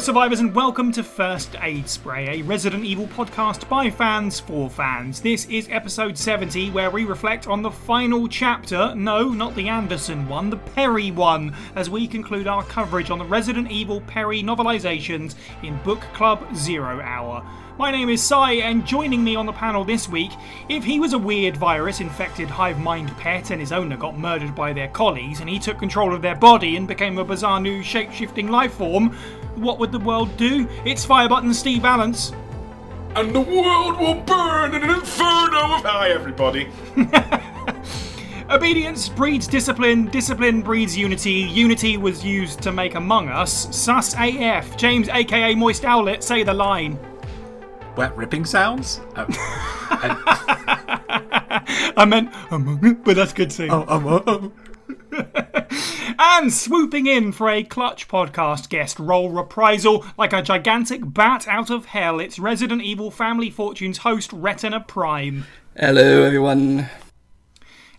Survivors, and welcome to First Aid Spray, a Resident Evil podcast by fans for fans. This is episode 70, where we reflect on the final chapter no, not the Anderson one, the Perry one as we conclude our coverage on the Resident Evil Perry novelizations in Book Club Zero Hour. My name is Psy, and joining me on the panel this week, if he was a weird virus infected hive mind pet and his owner got murdered by their collies and he took control of their body and became a bizarre new shape shifting life form, what would the world do? It's Firebutton Steve Valance. And the world will burn in an inferno of. Hi, everybody. Obedience breeds discipline, discipline breeds unity, unity was used to make Among Us. Sus AF, James aka Moist Owlette, say the line. Wet ripping sounds? Oh. I meant Among Us, but that's good too. oh, oh, oh. And swooping in for a clutch podcast guest role reprisal like a gigantic bat out of hell, it's Resident Evil Family Fortunes host Retina Prime. Hello, everyone.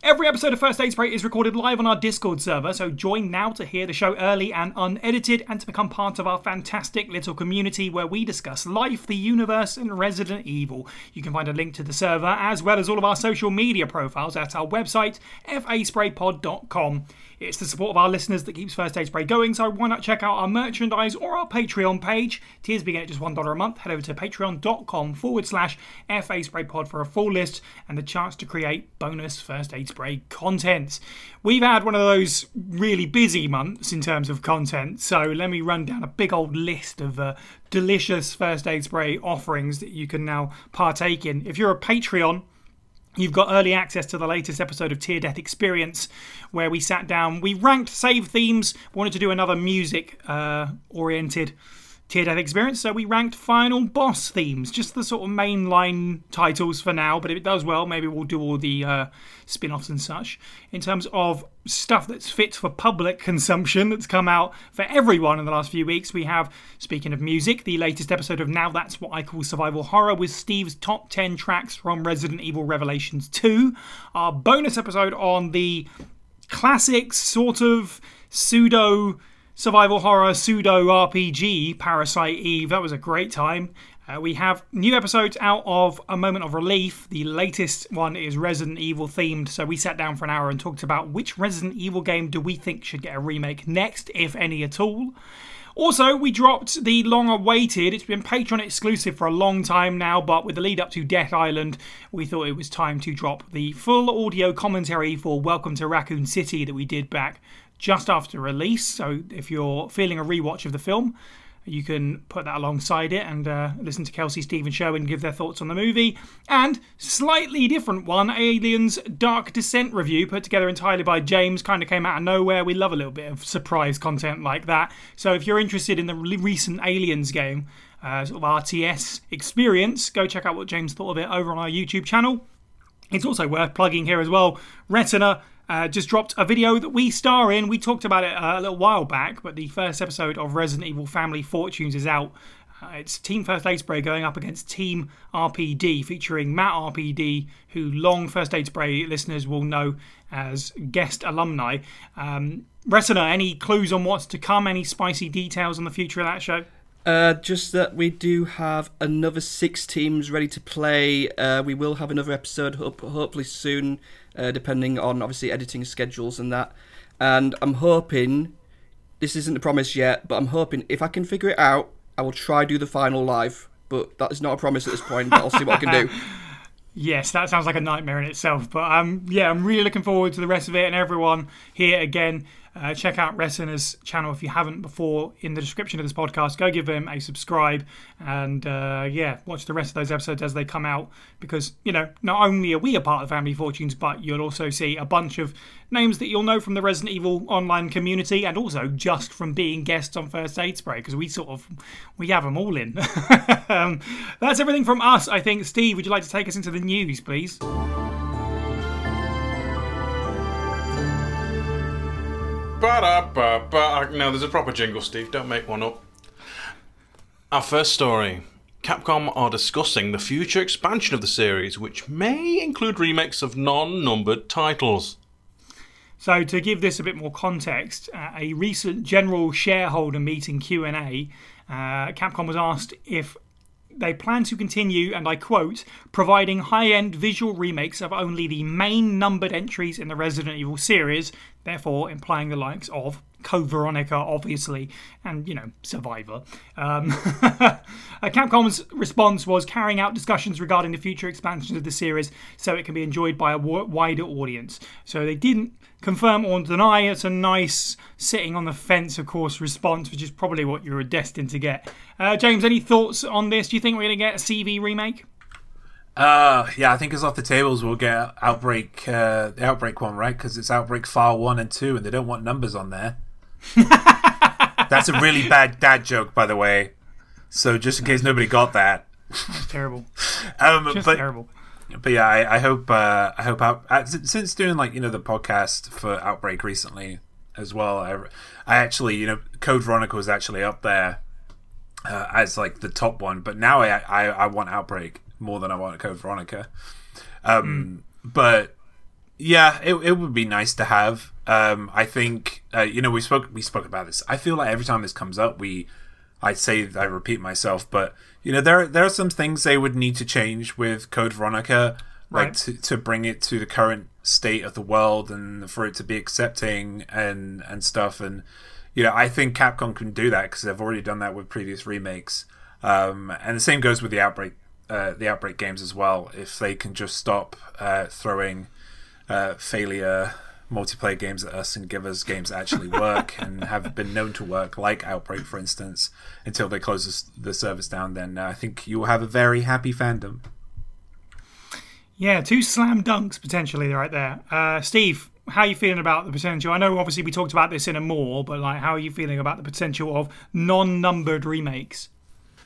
Every episode of First Aid Spray is recorded live on our Discord server, so join now to hear the show early and unedited and to become part of our fantastic little community where we discuss life, the universe, and Resident Evil. You can find a link to the server as well as all of our social media profiles at our website, faspraypod.com. It's the support of our listeners that keeps First Aid Spray going, so why not check out our merchandise or our Patreon page? Tiers begin at just $1 a month. Head over to patreon.com forward slash FA Spray Pod for a full list and the chance to create bonus First Aid Spray content. We've had one of those really busy months in terms of content, so let me run down a big old list of uh, delicious First Aid Spray offerings that you can now partake in. If you're a Patreon, You've got early access to the latest episode of Tier Death Experience, where we sat down, we ranked save themes, wanted to do another music uh, oriented Tier Death Experience, so we ranked final boss themes, just the sort of mainline titles for now, but if it does well, maybe we'll do all the uh, spin offs and such. In terms of stuff that's fit for public consumption that's come out for everyone in the last few weeks, we have, speaking of music, the latest episode of Now That's What I Call Survival Horror with Steve's top 10 tracks from Resident Evil Revelations 2, our bonus episode on the classic sort of pseudo survival horror pseudo RPG Parasite Eve. That was a great time. Uh, we have new episodes out of A Moment of Relief. The latest one is Resident Evil themed, so we sat down for an hour and talked about which Resident Evil game do we think should get a remake next, if any at all. Also, we dropped the long awaited, it's been Patreon exclusive for a long time now, but with the lead up to Death Island, we thought it was time to drop the full audio commentary for Welcome to Raccoon City that we did back just after release. So if you're feeling a rewatch of the film, you can put that alongside it and uh, listen to Kelsey, Stephen Sherwin give their thoughts on the movie. And slightly different one, Aliens Dark Descent review, put together entirely by James, kind of came out of nowhere. We love a little bit of surprise content like that. So if you're interested in the recent Aliens game, uh, sort of RTS experience, go check out what James thought of it over on our YouTube channel. It's also worth plugging here as well. Retina uh, just dropped a video that we star in. We talked about it uh, a little while back, but the first episode of Resident Evil Family Fortunes is out. Uh, it's Team First Aid Spray going up against Team RPD, featuring Matt RPD, who long First Aid Spray listeners will know as guest alumni. Um, Retina, any clues on what's to come? Any spicy details on the future of that show? Uh, just that we do have another six teams ready to play. Uh, we will have another episode hope, hopefully soon, uh, depending on obviously editing schedules and that. And I'm hoping this isn't a promise yet, but I'm hoping if I can figure it out, I will try do the final live. But that is not a promise at this point. But I'll see what I can do. Yes, that sounds like a nightmare in itself. But um, yeah, I'm really looking forward to the rest of it. And everyone here again, uh, check out Retina's channel if you haven't before in the description of this podcast. Go give him a subscribe and uh, yeah, watch the rest of those episodes as they come out because, you know, not only are we a part of Family Fortunes, but you'll also see a bunch of names that you'll know from the Resident Evil online community and also just from being guests on First Aid Spray because we sort of we have them all in. um, that's everything from us, I think. Steve, would you like to take us into the news, please? No, there's a proper jingle, Steve. Don't make one up. Our first story. Capcom are discussing the future expansion of the series, which may include remakes of non-numbered titles. So to give this a bit more context, uh, a recent general shareholder meeting Q&A Uh, Capcom was asked if they plan to continue, and I quote, providing high end visual remakes of only the main numbered entries in the Resident Evil series, therefore implying the likes of Code Veronica, obviously, and, you know, Survivor. Um, Capcom's response was carrying out discussions regarding the future expansions of the series so it can be enjoyed by a wider audience. So they didn't confirm or deny. It's a nice sitting on the fence, of course, response, which is probably what you were destined to get. Uh, James, any thoughts on this? Do you think we're going to get a CV remake? Uh, yeah, I think it's off the tables. We'll get Outbreak, uh, the Outbreak one, right? Because it's Outbreak File 1 and 2, and they don't want numbers on there. That's a really bad dad joke, by the way. So just in case nobody got that. That's terrible. um, Just but, terrible. but yeah, I, I hope uh, I hope out, uh, since since doing like you know the podcast for Outbreak recently as well. I, I actually you know Code Veronica was actually up there uh, as like the top one, but now I, I I want Outbreak more than I want Code Veronica. Um, But yeah, it it would be nice to have. Um, I think uh, you know we spoke we spoke about this. I feel like every time this comes up, we I say I repeat myself, but you know there there are some things they would need to change with Code Veronica, like Right. to, to bring it to the current state of the world and for it to be accepting and and stuff. And you know I think Capcom can do that because they've already done that with previous remakes. Um, and the same goes with the outbreak uh, the outbreak games as well. If they can just stop uh, throwing uh, failure multiplayer games at us and give us games that actually work and have been known to work, like Outbreak, for instance, until they close this, the service down, then uh, I think you will have a very happy fandom. Yeah, two slam dunks potentially right there. Uh, Steve, how are you feeling about the potential? I know obviously we talked about this in a more, but like, how are you feeling about the potential of non-numbered remakes?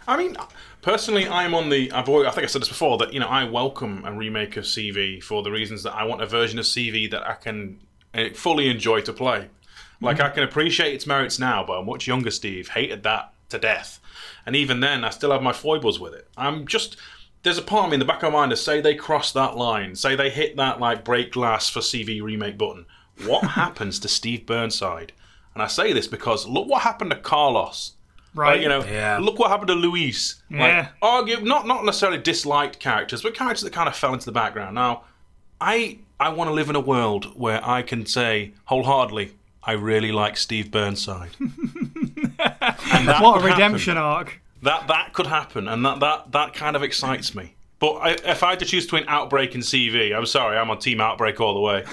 I mean, personally, I'm on the. I've always, I think I said this before that you know I welcome a remake of CV for the reasons that I want a version of CV that I can Eh, fully enjoy to play. Like I can appreciate its merits now, but a much younger Steve hated that to death, and even then, I still have my foibles with it. I'm just. There's a part of me in the back of my mind that say they cross that line, say they hit that like break glass for CV remake button. What happens to Steve Burnside? And I say this because look what happened to Carlos. Right. Like, you know, Yeah. look what happened to Luis. Yeah. Like, argue not not necessarily disliked characters, but characters that kind of fell into the background. Now, I I want to live in a world where I can say wholeheartedly, I really like Steve Burnside. what a redemption happen. arc. That that could happen, and that that that kind of excites me. But I, if I had to choose between Outbreak and CV, I'm sorry, I'm on Team Outbreak all the way.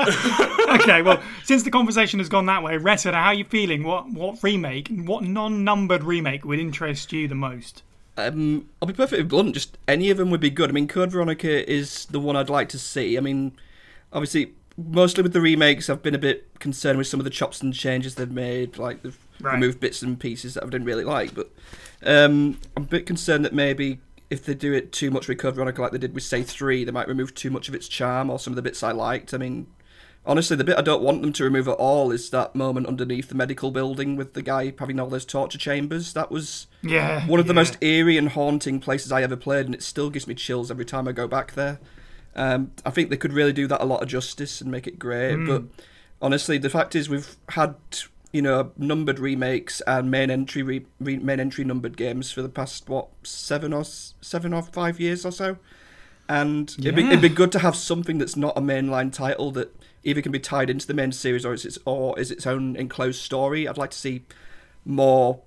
okay, well, since the conversation has gone that way, Retta, how are you feeling? What what remake, what non-numbered remake would interest you the most? Um, I'll be perfectly blunt. Just any of them would be good. I mean, Code Veronica is the one I'd like to see. I mean, obviously, mostly with the remakes, I've been a bit concerned with some of the chops and changes they've made. Like they've Right. removed bits and pieces that I didn't really like. But um, I'm a bit concerned that maybe if they do it too much with Code Veronica, like they did with Say Three, they might remove too much of its charm or some of the bits I liked. I mean. Honestly, the bit I don't want them to remove at all is that moment underneath the medical building with the guy having all those torture chambers. That was Yeah, one of the most eerie and haunting places I ever played, and it still gives me chills every time I go back there. Um, I think they could really do that a lot of justice and make it great. Hmm. But honestly, the fact is, we've had you know numbered remakes and main entry re- re- main entry numbered games for the past what seven or seven or five years or so, and it'd, be, it'd be good to have something that's not a mainline title that either can be tied into the main series or is its or is its own enclosed story. I'd like to see more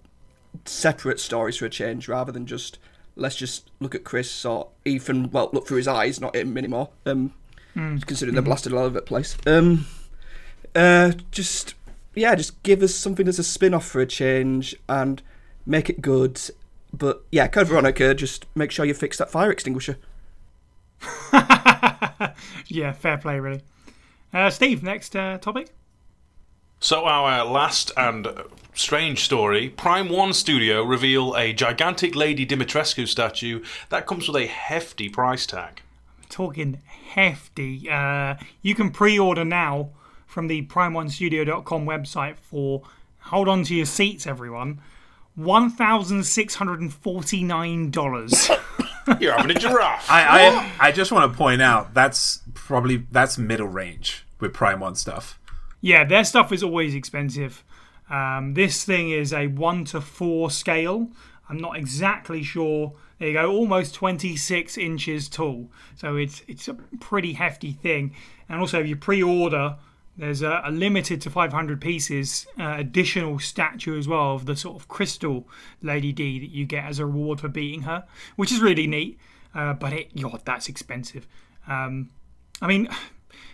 separate stories for a change rather than just let's just look at Chris or Ethan. Well, look through his eyes, not him anymore. Um, considering they're blasted all over the place. Um, uh, just yeah, just give us something that's a spin-off for a change and make it good. But yeah, Code Veronica, just make sure you fix that fire extinguisher. yeah, fair play, really. Uh, Steve, next uh, topic. So, our last and strange story Prime One Studio reveal a gigantic Lady Dimitrescu statue that comes with a hefty price tag. I'm talking hefty. Uh, you can pre order now from the prime1studio.com website for, hold on to your seats, everyone, $1,649. You're having a giraffe. I, I I just want to point out that's probably that's middle range with Prime One stuff. yeah, their stuff is always expensive. Um, this thing is a 1 to 4 scale. I'm not exactly sure. There you go, almost 26 inches tall. So it's it's a pretty hefty thing. And also, if you pre-order, there's a, a limited to 500 pieces uh, additional statue as well of the sort of crystal Lady D that you get as a reward for beating her, which is really neat. Uh, but it, God, that's expensive. Um, I mean,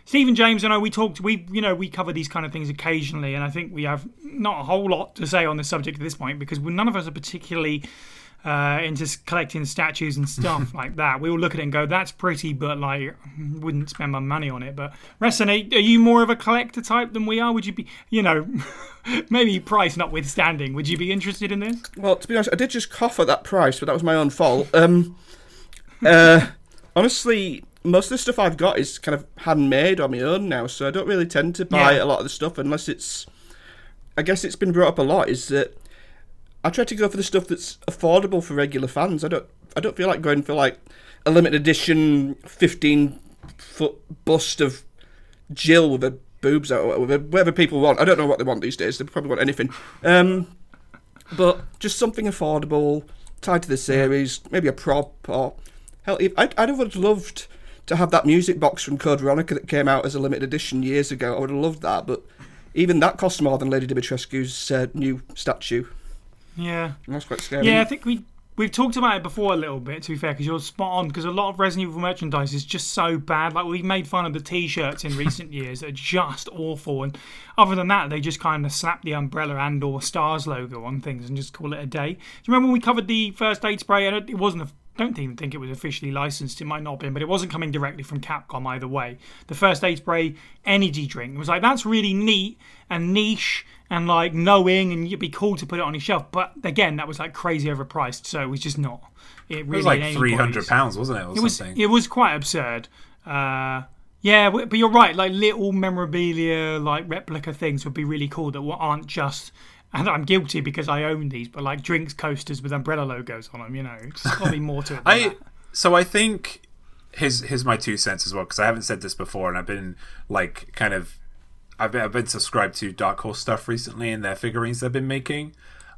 Stephen James, and I know we talked, we you know we cover these kind of things occasionally, and I think we have not a whole lot to say on this subject at this point because none of us are particularly uh, into s- collecting statues and stuff like that. We all look at it and go, "That's pretty," but like, wouldn't spend my money on it. But Resonate, are are you more of a collector type than we are? Would you be, you know, maybe price notwithstanding, would you be interested in this? Well, to be honest, I did just cough at that price, but that was my own fault. Um, uh, honestly, most of the stuff I've got is kind of handmade on my own now, so I don't really tend to buy Yeah. a lot of the stuff unless it's. I guess it's been brought up a lot. Is that I try to go for the stuff that's affordable for regular fans. I don't. I don't feel like going for like a limited edition fifteen foot bust of Jill with her boobs out, or whatever people want. I don't know what they want these days. They probably want anything. Um, but just something affordable, tied to the series, maybe a prop or hell, I'd, I'd have loved to have that music box from Code Veronica that came out as a limited edition years ago. I would have loved that, but even that cost more than Lady Dimitrescu's uh, new statue. Yeah. That's quite scary. Yeah, I think we we've talked about it before a little bit. To be fair, because you're spot on. Because a lot of Resident Evil merchandise is just so bad. Like we've made fun of the T-shirts in recent years that are just awful. And other than that, they just kind of slap the umbrella and/or stars logo on things and just call it a day. Do you remember when we covered the first aid spray? And it wasn't. A, don't even think it was officially licensed. It might not have been, but it wasn't coming directly from Capcom either way. The first aid spray energy drink it was like that's really neat and niche and like knowing, and it'd be cool to put it on your shelf. But again, that was like crazy overpriced, so it was just not. It, really It was like three hundred pounds, wasn't it? Or It was something. it was quite absurd. Uh, yeah, but you're right. Like little memorabilia, like replica things would be really cool that aren't just. And I'm guilty because I own these, but like drinks coasters with umbrella logos on them. You know, it's got to be more to it. I that. so I think here's here's my two cents as well because I haven't said this before and I've been like kind of I've been, I've been subscribed to Dark Horse stuff recently and their figurines they've been making.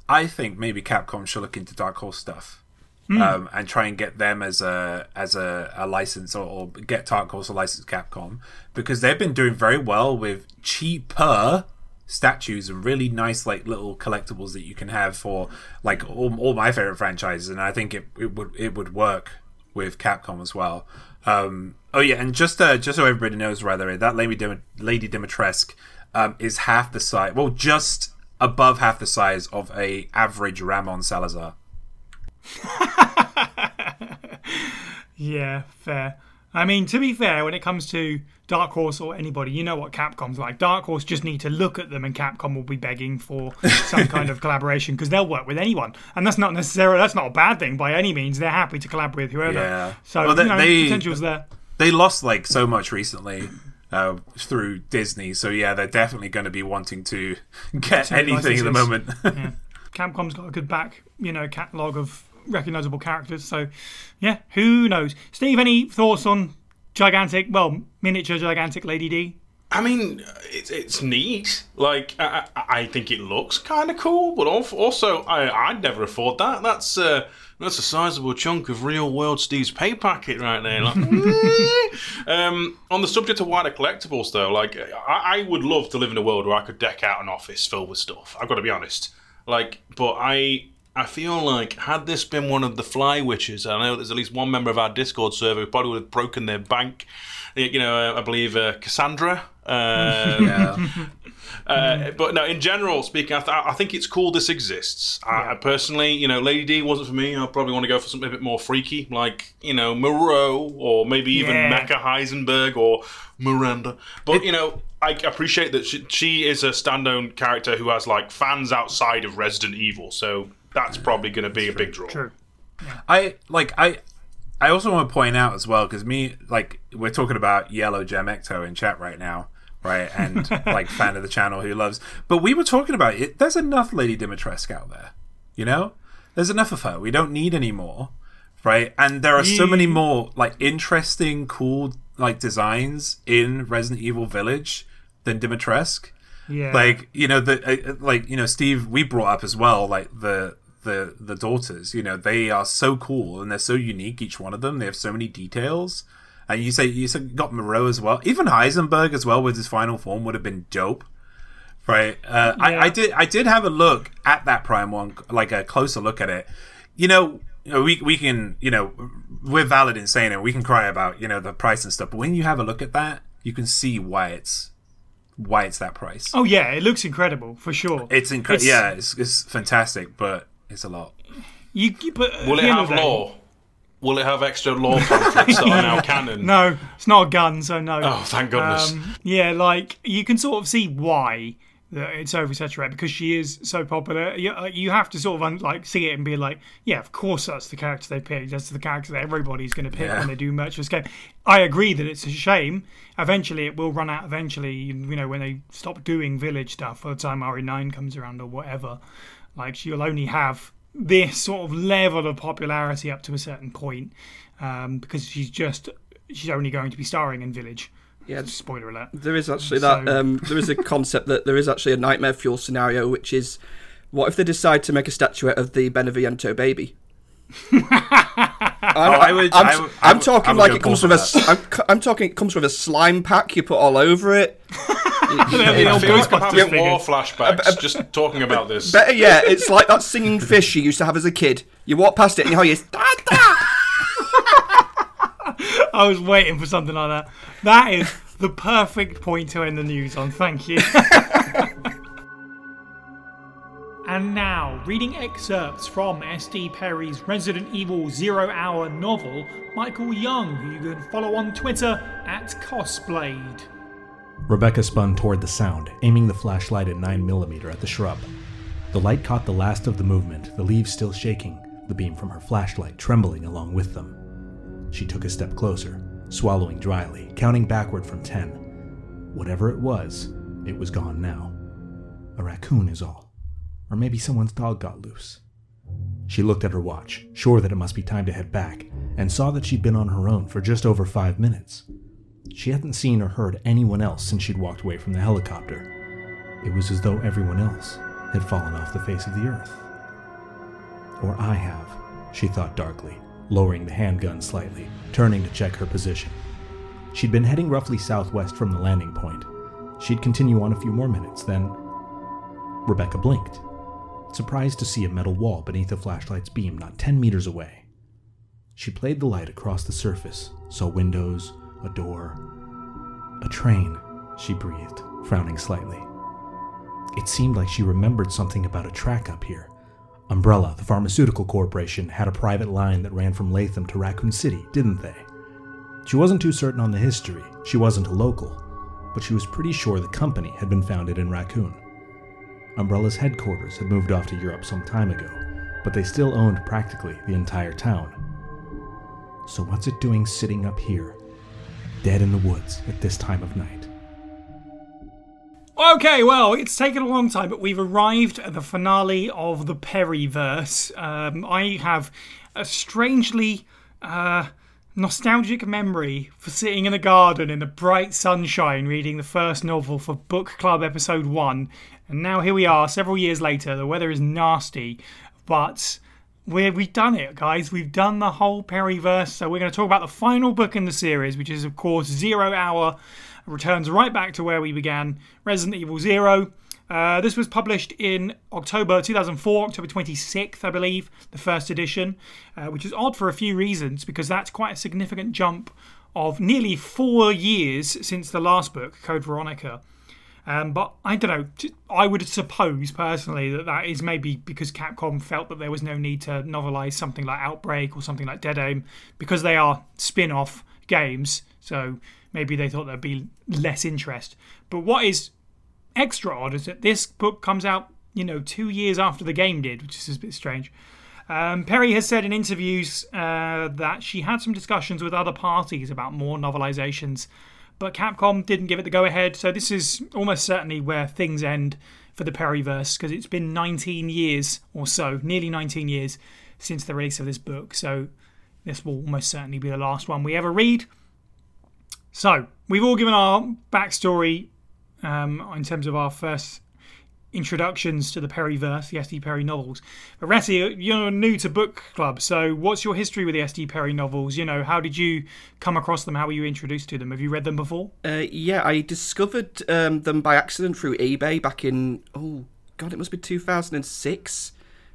I think maybe Capcom should look into Dark Horse stuff. Um, and try and get them as a as a, a license or, or get Dark Horse a license Capcom because they've been doing very well with cheaper statues and really nice like little collectibles that you can have for like all, all my favorite franchises and i think it, it would it would work with capcom as well um oh yeah and just uh just so everybody knows rather that lady Dim- lady dimitrescu um is half the size well just above half the size of a average ramon salazar Yeah, fair. I mean, to be fair, when it comes to Dark Horse or anybody, you know what Capcom's like. Dark Horse just need to look at them, and Capcom will be begging for some kind of collaboration because they'll work with anyone, and that's not necessarily that's not a bad thing by any means. They're happy to collaborate with whoever. Yeah. So Well, they- you know, they- potential's there. they lost like so much recently uh, through Disney, so yeah, they're definitely going to be wanting to get anything at the licenses. moment. Capcom's got a good back, you know, catalogue of recognisable characters. So, yeah, who knows? Steve, any thoughts on gigantic, well, miniature gigantic Lady D? I mean, it's, it's neat. Like, I, I I think it looks kind of cool, but also, I, I'd never afford that. That's uh, that's a sizable chunk of real world Steve's pay packet right there. Like, um, on the subject of wider collectibles, though, like, I, I would love to live in a world where I could deck out an office filled with stuff. I've got to be honest. Like, but I. I feel like had this been one of the Fly Witches, I know there's at least one member of our Discord server who probably would have broken their bank. You know, I believe uh, Cassandra. Uh, yeah. uh, but no, in general speaking, I, th- I think it's cool this exists. I, I personally, you know, Lady D wasn't for me. I probably want to go for something a bit more freaky, like you know, Moreau or maybe even Yeah. Mecha Heisenberg or Miranda. But you know, I appreciate that she, she is a standalone character who has like fans outside of Resident Evil, so that's probably going to be a big draw. True. I like I I also want to point out as well because me like we're talking about Yellow Gem Ecto in chat right now, right? And like fan of the channel who loves, but we were talking about it. There's enough Lady Dimitrescu out there, you know. There's enough of her. We don't need any more, right? And there are so many more like interesting, cool like designs in Resident Evil Village than Dimitrescu. Yeah. Like you know the uh, like you know Steve we brought up as well like the the the daughters you know they are so cool and they're so unique each one of them. They have so many details. And you say you said got Moreau as well. Even Heisenberg as well with his final form would have been dope right? Uh, Yeah. I, I did I did have a look at that prime one like a closer look at it. You know we we can you know we're valid in saying it. We can cry about you know the price and stuff. But when you have a look at that you can see why it's why it's that price. Oh yeah, it looks incredible for sure. it's incredible. Yeah, it's, it's fantastic, but it's a lot. You, you but at Will it have day- law? Will it have extra law conflicts that are now canon? No, it's not a gun, so no. Oh, thank goodness. Um, yeah, like you can sort of see why that it's oversaturated because she is so popular. You, uh, you have to sort of un, like see it and be like, yeah, of course that's the character they picked. That's the character that everybody's going to pick Yeah. when they do merch for this game. I agree that it's a shame. Eventually, it will run out. Eventually, you know, when they stop doing village stuff, by the time RE9 comes around or whatever, like she'll only have this sort of level of popularity up to a certain point um, because she's just she's only going to be starring in Village. Yeah, Spoiler alert. There is actually that. So- Um, there is a concept that there is actually a nightmare fuel scenario, which is what if they decide to make a statuette of the Beneviento baby? I'm, oh, I would- I'm, I would- I'm talking I would like it comes full with a. for s- I'm, c- I'm talking it comes with a slime pack you put all over it. The I old feel like I'm Ghostbusters having war figures. flashbacks just talking about this. Better yet, it's like that singing fish you used to have as a kid. You walk past it and you hear da da. I was waiting for something like that. That is the perfect point to end the news on. Thank you. and now, reading excerpts from S.D. Perry's Resident Evil Zero Hour novel, Michael Young, who you can follow on Twitter at Cosblade. Rebecca spun toward the sound, aiming the flashlight at 9mm at the shrub. The light caught the last of the movement, the leaves still shaking, the beam from her flashlight trembling along with them. She took a step closer, swallowing dryly, counting backward from 10. Whatever it was, it was gone now. A raccoon is all. Or maybe someone's dog got loose. She looked at her watch, sure that it must be time to head back, and saw that she'd been on her own for just over five minutes. She hadn't seen or heard anyone else since she'd walked away from the helicopter. It was as though everyone else had fallen off the face of the earth. Or I have, she thought darkly, lowering the handgun slightly, turning to check her position. She'd been heading roughly southwest from the landing point. She'd continue on a few more minutes, then. Rebecca blinked, surprised to see a metal wall beneath the flashlight's beam not 10 meters away. She played the light across the surface, saw windows, a door. A train, she breathed, frowning slightly. It seemed like she remembered something about a track up here. Umbrella, the pharmaceutical corporation, had a private line that ran from Latham to Raccoon City, didn't they? She wasn't too certain on the history, she wasn't a local, but she was pretty sure the company had been founded in Raccoon. Umbrella's headquarters had moved off to Europe some time ago, but they still owned practically the entire town. So what's it doing sitting up here, dead in the woods at this time of night? Okay, well, it's taken a long time, but we've arrived at the finale of the Perryverse. Um, I have a strangely uh, nostalgic memory for sitting in a garden in the bright sunshine reading the first novel for Book Club Episode 1. And now here we are, several years later. The weather is nasty, but we're, we've done it, guys. We've done the whole Perryverse. So we're going to talk about the final book in the series, which is, of course, Zero Hour returns right back to where we began Resident Evil Zero. Uh, this was published in October 2004, October 26th, I believe, the first edition, uh, which is odd for a few reasons because that's quite a significant jump of nearly four years since the last book, Code Veronica. Um, but I don't know. I would suppose personally that that is maybe because Capcom felt that there was no need to novelize something like Outbreak or something like Dead Aim because they are spin off games. So maybe they thought there'd be less interest. But what is extra odd is that this book comes out, you know, two years after the game did, which is a bit strange. Um, Perry has said in interviews uh, that she had some discussions with other parties about more novelizations, but Capcom didn't give it the go ahead. So this is almost certainly where things end for the Perryverse because it's been 19 years or so, nearly 19 years since the release of this book. So this will almost certainly be the last one we ever read. So we've all given our backstory um, in terms of our first introductions to the Perryverse, the SD Perry novels. But Ratty, you're new to book club, so what's your history with the SD Perry novels? You know, how did you come across them? How were you introduced to them? Have you read them before? Uh, yeah, I discovered um, them by accident through eBay back in oh god, it must be 2006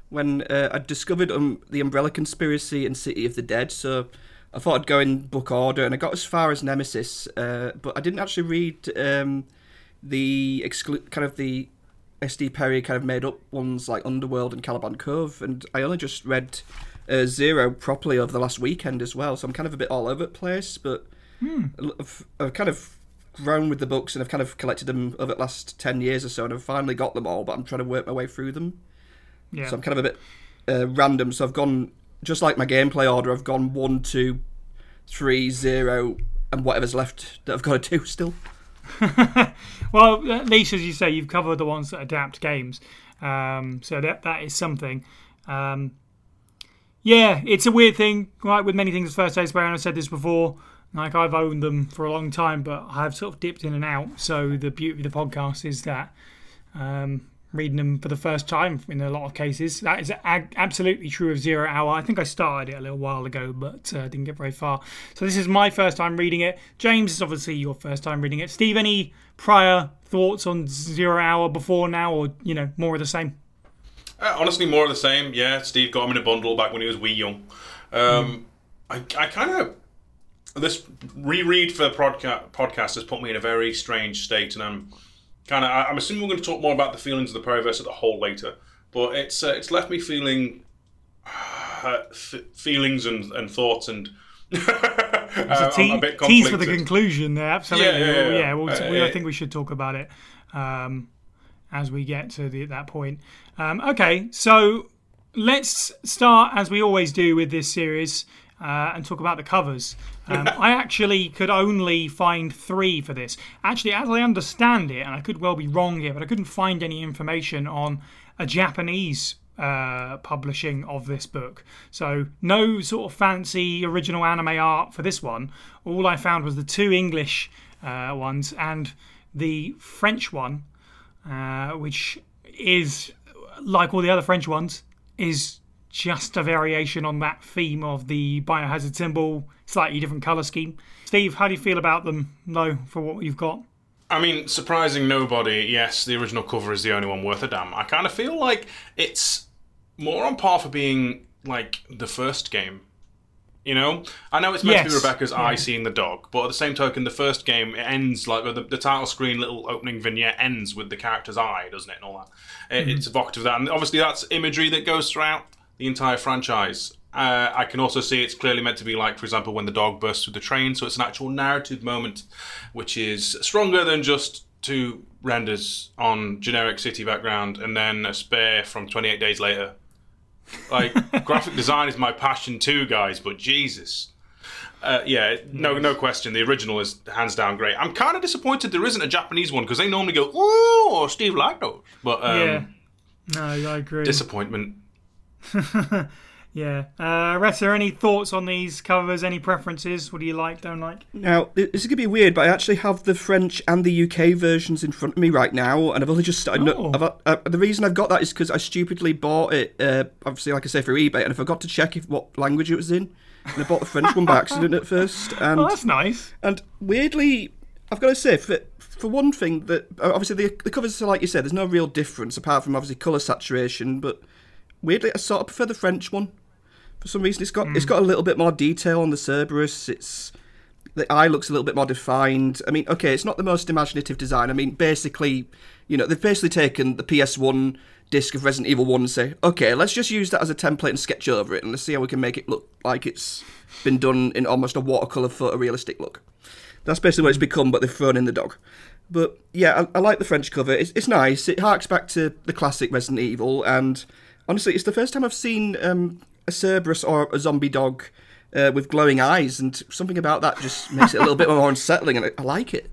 when uh, I discovered um, the Umbrella Conspiracy and City of the Dead. So I thought I'd go in book order, and I got as far as Nemesis, uh, but I didn't actually read um, the exclu- kind of the SD Perry kind of made up ones like Underworld and Caliban Cove, and I only just read uh, Zero properly over the last weekend as well, so I'm kind of a bit all over the place, but I've, I've kind of grown with the books and I've kind of collected them over the last 10 years or so, and I've finally got them all, but I'm trying to work my way through them. Yeah. So I'm kind of a bit uh, random, so I've gone, just like my gameplay order, I've gone 1, 2, 3, 0, and whatever's left that I've got to do still. Well, at least as you say, you've covered the ones that adapt games, um, so that that is something. Um, yeah, it's a weird thing, right? With many things, first days where I've said this before. Like I've owned them for a long time, but I've sort of dipped in and out. So the beauty of the podcast is that um, reading them for the first time in a lot of cases. That is ag- absolutely true of Zero Hour. I think I started it a little while ago, but uh, didn't get very far. So this is my first time reading it. James is obviously your first time reading it. Steve, any prior thoughts on Zero Hour before now, or you know more of the same? Uh, honestly, more of the same. Yeah, Steve got him in a bundle back when he was wee young. Um, I, I kind of this reread for the podca- podcast has put me in a very strange state, and I'm kind of. I'm assuming we're going to talk more about the feelings of the Perryverse as a whole later, but it's uh, it's left me feeling uh, f- feelings and, and thoughts and. uh, Te- a bit tease for the conclusion there, absolutely. Yeah, yeah, yeah. we'll, Uh, we, I think we should talk about it um, as we get to the, that point. Um, okay, so let's start as we always do with this series uh, and talk about the covers. Um, I actually could only find three for this. Actually, as I understand it, and I could well be wrong here, but I couldn't find any information on a Japanese uh, publishing of this book. So no sort of fancy original anime art for this one. All I found was the two English uh, ones and the French one, uh, which is like all the other French ones, is just a variation on that theme of the biohazard symbol, slightly different color scheme. Steve, how do you feel about them, though, for what you've got? I mean, surprising nobody, yes, the original cover is the only one worth a damn. I kind of feel like it's more on par for being like the first game. You know, I know it's meant to be Rebecca's Yeah. eye seeing the dog, but at the same token, the first game it ends like the, the title screen, little opening vignette ends with the character's eye, doesn't it, and all that. It- mm-hmm. It's evocative of that, and obviously that's imagery that goes throughout the entire franchise. Uh, I can also see it's clearly meant to be like, for example, when the dog bursts through the train, so it's an actual narrative moment, which is stronger than just two renders on generic city background and then a spare from 28 days later. Like, graphic design is my passion too, guys, but Jesus. Uh, yeah, no, no question. The original is hands down great. I'm kind of disappointed there isn't a Japanese one because they normally go, "Oh, Steve liked those," but um, yeah. No, I agree. disappointment. yeah. Uh, Retta, any thoughts on these covers? Any preferences? What do you like, don't like? Now, this is going to be weird, but I actually have the French and the UK versions in front of me right now, and I've only just started. Oh. I've, uh, the reason I've got that is because I stupidly bought it, uh, obviously, like I say, through eBay, and I forgot to check if what language it was in. And I bought the French one by accident at first, and Oh, that's nice. and weirdly, I've got to say, for, for one thing, that uh, obviously the, the covers are like you said, there's no real difference apart from obviously colour saturation, but weirdly, I sort of prefer the French one. For some reason, it's got it's hmm. got a little bit more detail on the Cerberus. It's the eye looks a little bit more defined. I mean, okay, it's not the most imaginative design. I mean, basically, you know, they've basically taken the PS1 disc of Resident Evil 1 and say, okay, let's just use that as a template and sketch over it, and let's see how we can make it look like it's been done in almost a watercolour photorealistic look. That's basically what it's hmm. become, but they've thrown in the dog. But yeah, I, I like the French cover. It's, it's nice. It harks back to the classic Resident Evil, and honestly, it's the first time I've seen um, a Cerberus or a zombie dog uh, with glowing eyes, and something about that just makes it a little bit more unsettling, and I, I like it.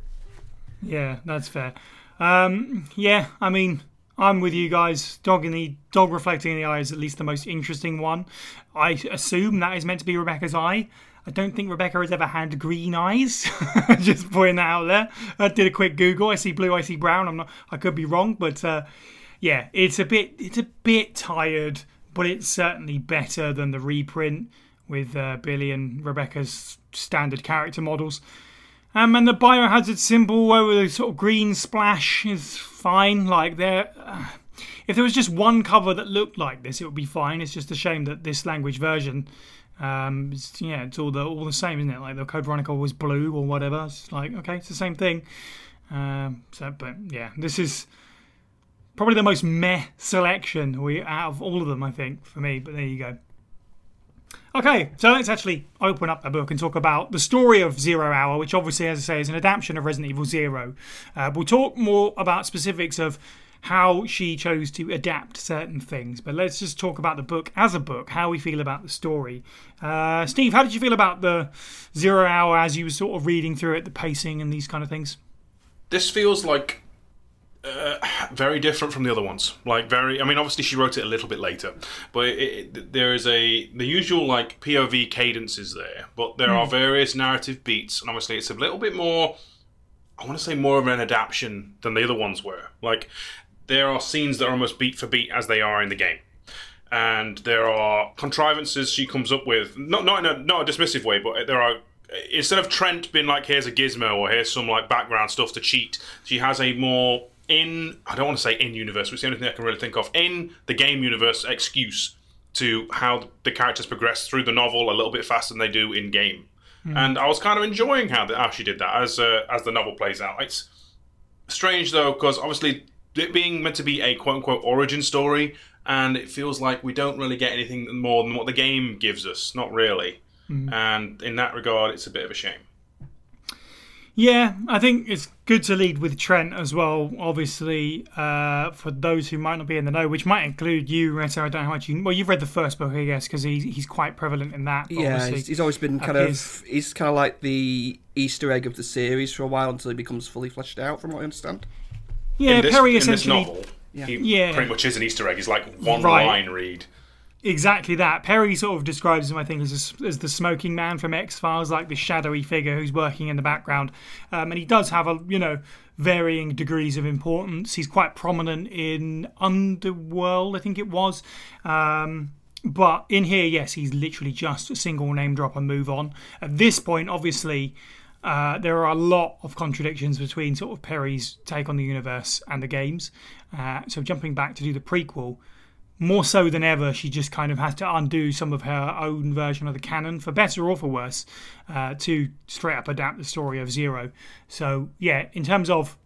Yeah, that's fair. Um, yeah, I mean, I'm with you guys. Dog in the dog reflecting in the eye is at least the most interesting one. I assume that is meant to be Rebecca's eye. I don't think Rebecca has ever had green eyes. Just putting that out there. I did a quick Google. I see blue. I see brown. I'm not. I could be wrong, but uh, yeah, it's a bit. It's a bit tired, but it's certainly better than the reprint with uh, Billy and Rebecca's standard character models. Um, and the biohazard symbol over the sort of green splash is fine. Like there, uh, if there was just one cover that looked like this, it would be fine. It's just a shame that this language version, um, it's, yeah, it's all the all the same, isn't it? Like the Code Veronica was blue or whatever. It's like okay, it's the same thing. Um, so, but yeah, this is probably the most meh selection we out of all of them, I think, for me. But there you go. Okay, so let's actually open up the book and talk about the story of Zero Hour, which obviously, as I say, is an adaptation of Resident Evil Zero. Uh, we'll talk more about specifics of how she chose to adapt certain things, but let's just talk about the book as a book, how we feel about the story. Uh, Steve, how did you feel about the Zero Hour as you were sort of reading through it, the pacing and these kind of things? This feels like uh, very different from the other ones. Like very, I mean, obviously she wrote it a little bit later, but it, it, there is a the usual like POV cadences there, but there are various narrative beats, and obviously it's a little bit more. I want to say more of an adaptation than the other ones were. Like there are scenes that are almost beat for beat as they are in the game. And there are contrivances she comes up with, not not in a not a dismissive way, but there are instead of Trent being like, here's a gizmo or here's some like background stuff to cheat, she has a more in I don't want to say in universe, which is the only thing I can really think of in the game universe excuse to how the characters progress through the novel a little bit faster than they do in game. And I was kind of enjoying how, the, how she did that as uh, as the novel plays out. It's strange though because obviously it being meant to be a quote unquote origin story, and it feels like we don't really get anything more than what the game gives us. Not really. And in that regard, it's a bit of a shame. Yeah, I think it's good to lead with Trent as well. Obviously, uh, for those who might not be in the know, which might include you, Retta. I don't know how much you. Well, you've read the first book, I guess, because he's he's quite prevalent in that. Yeah, obviously. he's, he's always been kind appears- of he's kind of like the Easter egg of the series for a while until he becomes fully fleshed out, from what I understand. yeah. in this, Perry in this essentially novel, he Yeah. pretty much is an Easter egg. He's like one Right. line read. Exactly that. Perry sort of describes him, I think, as as the smoking man from X Files, like the shadowy figure who's working in the background, um, and he does have a you know varying degrees of importance. He's quite prominent in Underworld, I think it was. Um, but in here, yes, he's literally just a single name drop and move on. At this point, obviously, uh, there are a lot of contradictions between sort of Perry's take on the universe and the games. Uh, so jumping back to do the prequel, more so than ever, she just kind of has to undo some of her own version of the canon, for better or for worse, uh, to straight up adapt the story of Zero. So, yeah, in terms of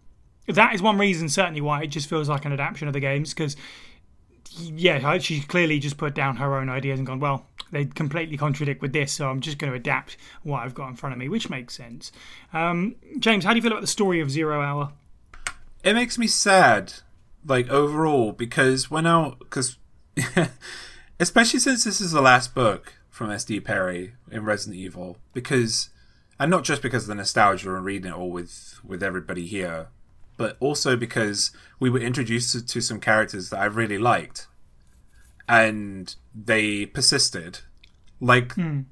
that is one reason certainly why it just feels like an adaptation of the games because yeah she clearly just put down her own ideas and gone well they completely contradict with this so i'm just going to adapt what i've got in front of me which makes sense um, james how do you feel about the story of zero hour it makes me sad like overall because when i because especially since this is the last book from sd perry in resident evil because and not just because of the nostalgia and reading it all with with everybody here but also because we were introduced to, to some characters that i really liked and they persisted. Like hmm.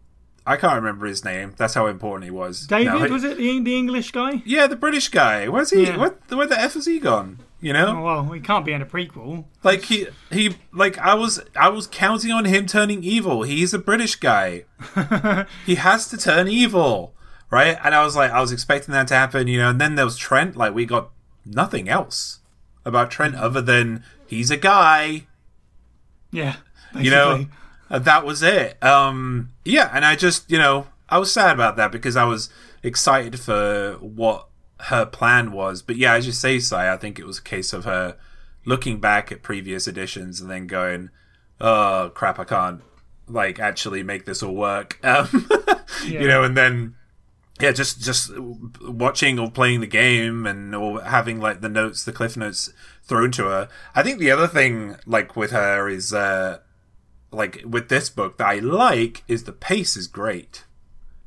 i can't remember his name. That's how important he was. David? No, he- was it the, the english guy? Yeah the british guy. Where's he? Yeah. what where the f is he gone you know oh, well he can't be in a prequel like he he like I was I was counting on him turning evil. He's a British guy. he has to turn evil, right? And I was like I was expecting that to happen, you know. And then there was Trent. Like we got nothing else about Trent other than he's a guy. yeah You know, uh, that was it. Um, yeah, and I just you know I was sad about that because I was excited for what her plan was. But yeah, as you say, Psy, I think it was a case of her looking back at previous editions and then going, "Oh crap, I can't like actually make this all work." Um, You know, and then yeah, just just watching or playing the game and or having like the notes, the cliff notes thrown to her. I think the other thing like with her is uh like with this book that I like is the pace is great.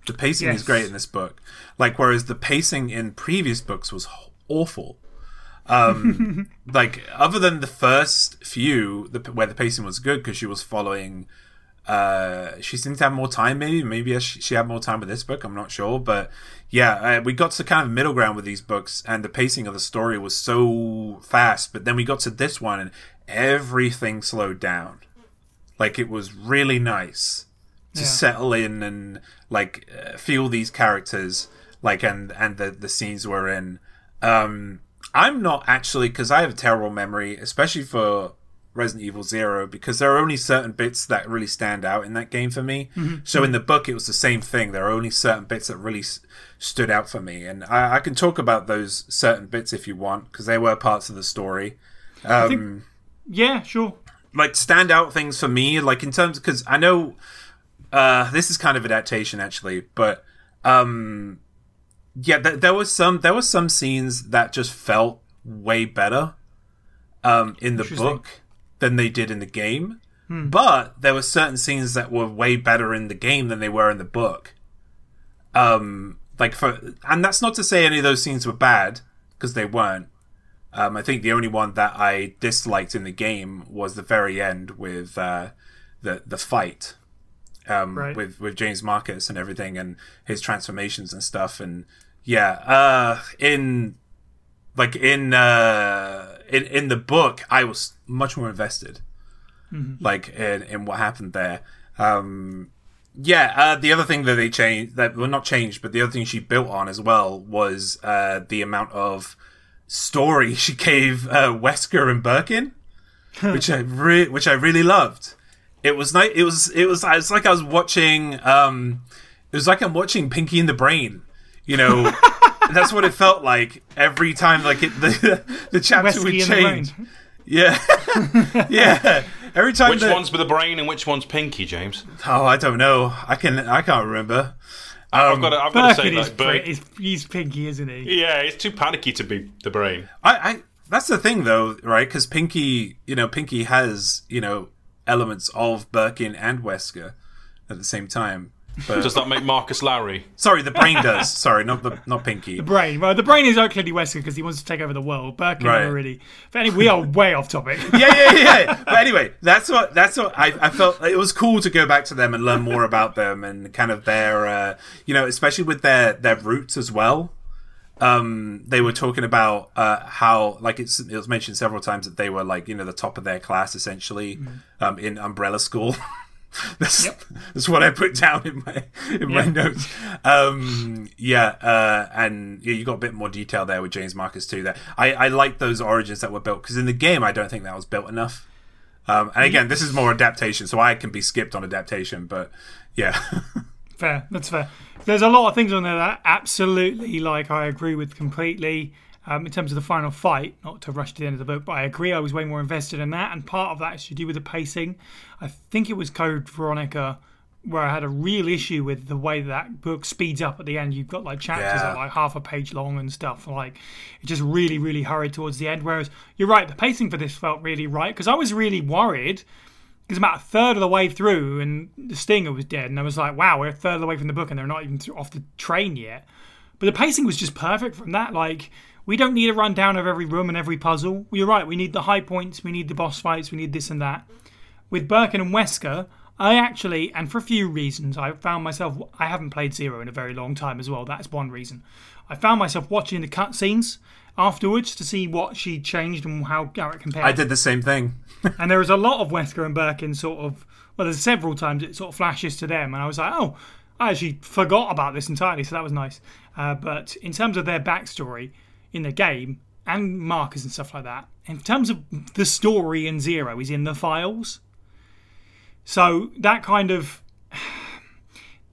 The pacing is great in this book. Like whereas the pacing in previous books was awful. Um, like other than the first few, the, where the pacing was good because she was following. Uh, she seemed to have more time. Maybe, maybe she, she had more time with this book. I'm not sure, but yeah, uh, we got to kind of middle ground with these books, and the pacing of the story was so fast. But then we got to this one, and everything slowed down. Like it was really nice to Yeah. settle in and like uh, feel these characters, like and and the the scenes we're in. Um, I'm not actually because I have a terrible memory, especially for Resident Evil Zero, because there are only certain bits that really stand out in that game for me. So in the book, it was the same thing. There are only certain bits that really s- stood out for me, and I, I can talk about those certain bits if you want, because they were parts of the story. Um, Yeah, sure. like standout things for me, like in terms because I know uh, this is kind of adaptation actually, but um, yeah, th- there was some there was some scenes that just felt way better um, in the book than they did in the game. But there were certain scenes that were way better in the game than they were in the book. Um, like for, and that's not to say any of those scenes were bad because they weren't. Um, I think the only one that I disliked in the game was the very end with uh, the the fight um, Right. with with James Marcus and everything and his transformations and stuff. And yeah, uh, in like in uh, in in the book, I was much more invested, like in in what happened there. Um, yeah, uh, the other thing that they changed, that well, not changed, but the other thing she built on as well was uh, the amount of story she gave uh, Wesker and Birkin, which I re- which I really loved. It was nice. It was it was it's like I was watching. Um, it was like I'm watching Pinky and the Brain. You know, that's what it felt like every time. Like it, the the chapter would Wesky in change. Yeah, yeah. Every time. Which the- one's with the brain and which one's pinky, James? Oh, I don't know. I can. I can't remember. I've got to, I've got to say Birkin is that. Bird, he's, he's pinky, isn't he? yeah, he's too panicky to be the brain. I, I that's the thing though, right? Because Pinky, you know, Pinky has you know elements of Birkin and Wesker at the same time. But Does that make Marcus Larry? sorry, the brain does. Sorry, not the not Pinky. The brain. Well, the brain is clearly Wesker because he wants to take over the world. Birkin Right. already. But anyway, we are way off topic. yeah, yeah, yeah. But anyway, that's what that's what I, I felt. It was cool to go back to them and learn more about them and kind of their, uh, you know, especially with their their roots as well. Um, they were talking about uh, how, like, it's it was mentioned several times that they were like, you know, the top of their class essentially um, in Umbrella School. that's, that's what I put down in my in my notes. Um, yeah, uh, and yeah, you got a bit more detail there with James Marcus too. There, I I like those origins that were built because in the game I don't think that was built enough. Um, and again, this is more adaptation, so I can be skipped on adaptation. But yeah, Fair, that's fair. There's a lot of things on there that absolutely, like, I agree with completely. Um, in terms of the final fight, not to rush to the end of the book, but I agree I was way more invested in that, and part of that is to do with the pacing. I think it was Code Veronica where I had a real issue with the way that book speeds up at the end. You've got like chapters that are like half a page long and stuff. Like it just really, really hurried towards the end. Whereas you're right, the pacing for this felt really right because I was really worried because about a third of the way through and the stinger was dead and i was like wow we're a third of the way from the book and they're not even off the train yet. But the pacing was just perfect from that like we don't need a rundown of every room and every puzzle. You're right we need the high points we need the boss fights we need this and that. With birkin and wesker i actually and for a few reasons i found myself i haven't played zero in a very long time as well that's one reason. I found myself watching the cutscenes afterwards to see what she changed and how, Garrett compared. I did the same thing. and there was a lot of Wesker and Birkin sort of well there's several times it sort of flashes to them and I was like oh I actually forgot about this entirely so that was nice. Uh, but in terms of their backstory in the game and Marcus and stuff like that in terms of the story in Zero is in the files. So that kind of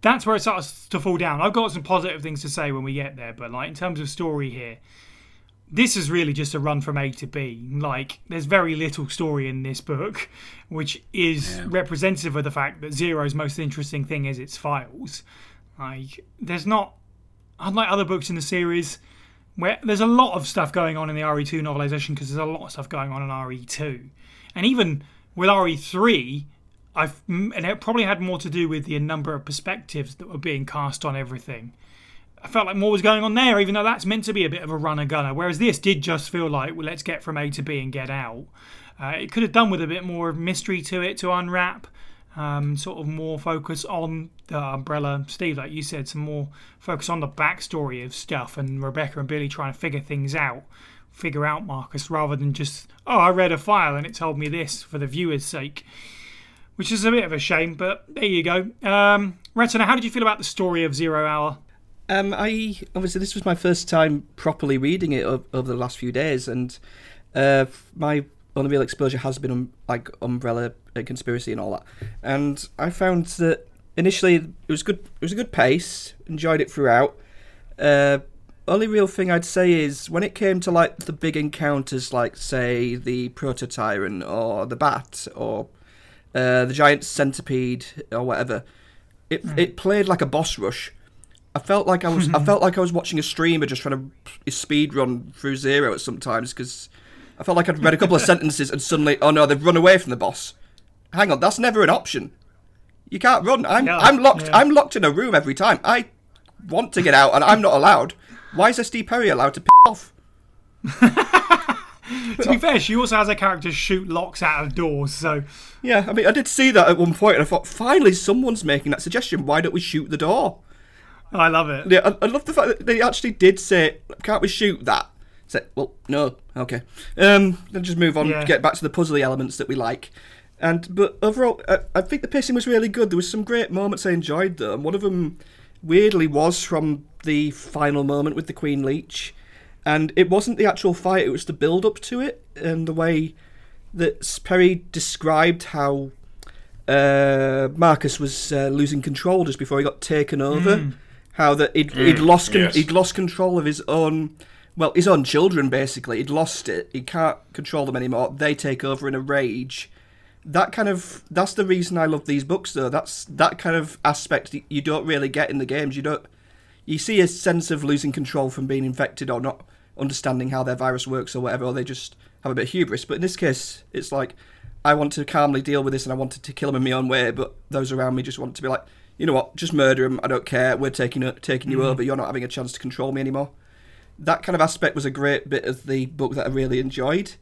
that's where it starts to fall down. I've got some positive things to say when we get there but like in terms of story here this is really just a run from A to B. Like, there's very little story in this book, which is representative of the fact that Zero's most interesting thing is its files. Like, there's not, unlike other books in the series, where there's a lot of stuff going on in the RE2 novelization because there's a lot of stuff going on in RE2. And even with RE3, I've, and it probably had more to do with the number of perspectives that were being cast on everything I felt like more was going on there, even though that's meant to be a bit of a runner gunner. Whereas this did just feel like, well, let's get from A to B and get out. Uh, it could have done with a bit more mystery to it to unwrap, um, sort of more focus on the umbrella. Steve, like you said, some more focus on the backstory of stuff and Rebecca and Billy trying to figure things out, figure out Marcus, rather than just, oh, I read a file and it told me this for the viewer's sake. Which is a bit of a shame, but there you go. Um, Retina, how did you feel about the story of Zero Hour? Um, I obviously this was my first time properly reading it over, over the last few days, and uh, my unreal exposure has been um, like Umbrella and conspiracy and all that. And I found that initially it was good. It was a good pace. Enjoyed it throughout. Uh, only real thing I'd say is when it came to like the big encounters, like say the Proto Tyrant or the Bat or uh, the giant centipede or whatever, it it played like a boss rush. I felt like I was I hmm. felt like I was watching a streamer just trying to speed run through zero at sometimes because I felt like I'd read a couple of sentences and suddenly oh no they've run away from the boss. Hang on, that's never an option. You can't run. I'm Yeah, I'm locked. yeah. I'm locked in a room every time. I want to get out and I'm not allowed. Why is SD Perry allowed to piss off? To be fair, she also has a character shoot locks out of doors, so Yeah, I mean I did see that at one point and I thought finally someone's making that suggestion. Why don't we shoot the door? I love it. Yeah, I, I love the fact that they actually did say, "Can't we shoot that?" Say, well, no, okay. Um, then just move on, Yeah. get back to the puzzly elements that we like. And but overall, I, I think the pacing was really good. There was some great moments I enjoyed though, and one of them weirdly was from the final moment with the Queen Leech, and it wasn't the actual fight; it was the build up to it and the way that Perry described how uh, Marcus was uh, losing control just before he got taken over. How that he'd, mm, he'd lost con- yes. he'd lost control of his own well his own children basically. He'd lost it. He can't control them anymore. They take over in a rage. That kind of that's the reason I love these books though. That's that kind of aspect you don't really get in the games. You don't you see a sense of losing control from being infected or not understanding how their virus works or whatever, or they just have a bit of hubris. But in this case, it's like I want to calmly deal with this and I wanted to kill him in my own way, but those around me just want to be like, you know what, just murder him. I don't care. We're taking taking you mm-hmm. over. You're not having a chance to control me anymore. That kind of aspect was a great bit of the book that I really enjoyed.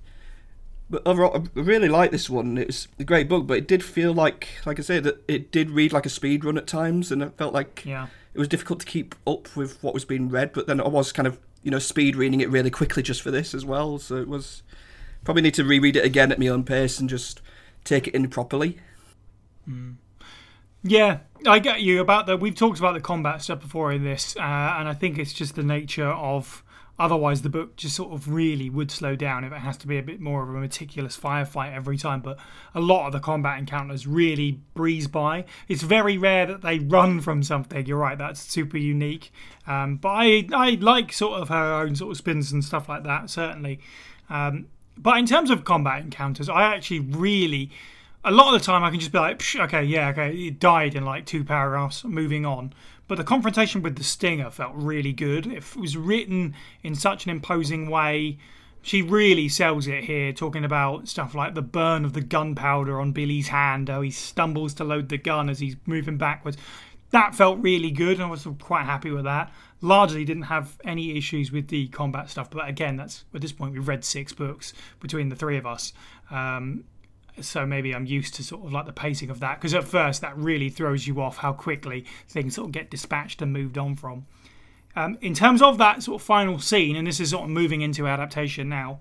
But overall, I really like this one. It was a great book, but it did feel like, like I say, that it did read like a speed run at times, and it felt like Yeah. it was difficult to keep up with what was being read. But then I was kind of, you know, speed reading it really quickly just for this as well. So it was probably need to reread it again at my own pace and just take it in properly. Mm. Yeah, I get you about the. We've talked about the combat stuff before in this, uh, and I think it's just the nature of. Otherwise, the book just sort of really would slow down if it has to be a bit more of a meticulous firefight every time. But a lot of the combat encounters really breeze by. It's very rare that they run from something. You're right, that's super unique. Um, but I, I like sort of her own sort of spins and stuff like that, certainly. Um, but in terms of combat encounters, I actually really a lot of the time I can just be like, Psh, okay, yeah, okay, it died in like two paragraphs, moving on. But the confrontation with the Stinger felt really good. It was written in such an imposing way. She really sells it here, talking about stuff like the burn of the gunpowder on Billy's hand, how he stumbles to load the gun as he's moving backwards. That felt really good, and I was quite happy with that. Largely didn't have any issues with the combat stuff, but again, that's at this point we've read six books between the three of us. Um, so maybe I'm used to sort of like the pacing of that because at first that really throws you off how quickly things sort of get dispatched and moved on from. Um, in terms of that sort of final scene, and this is sort of moving into adaptation now.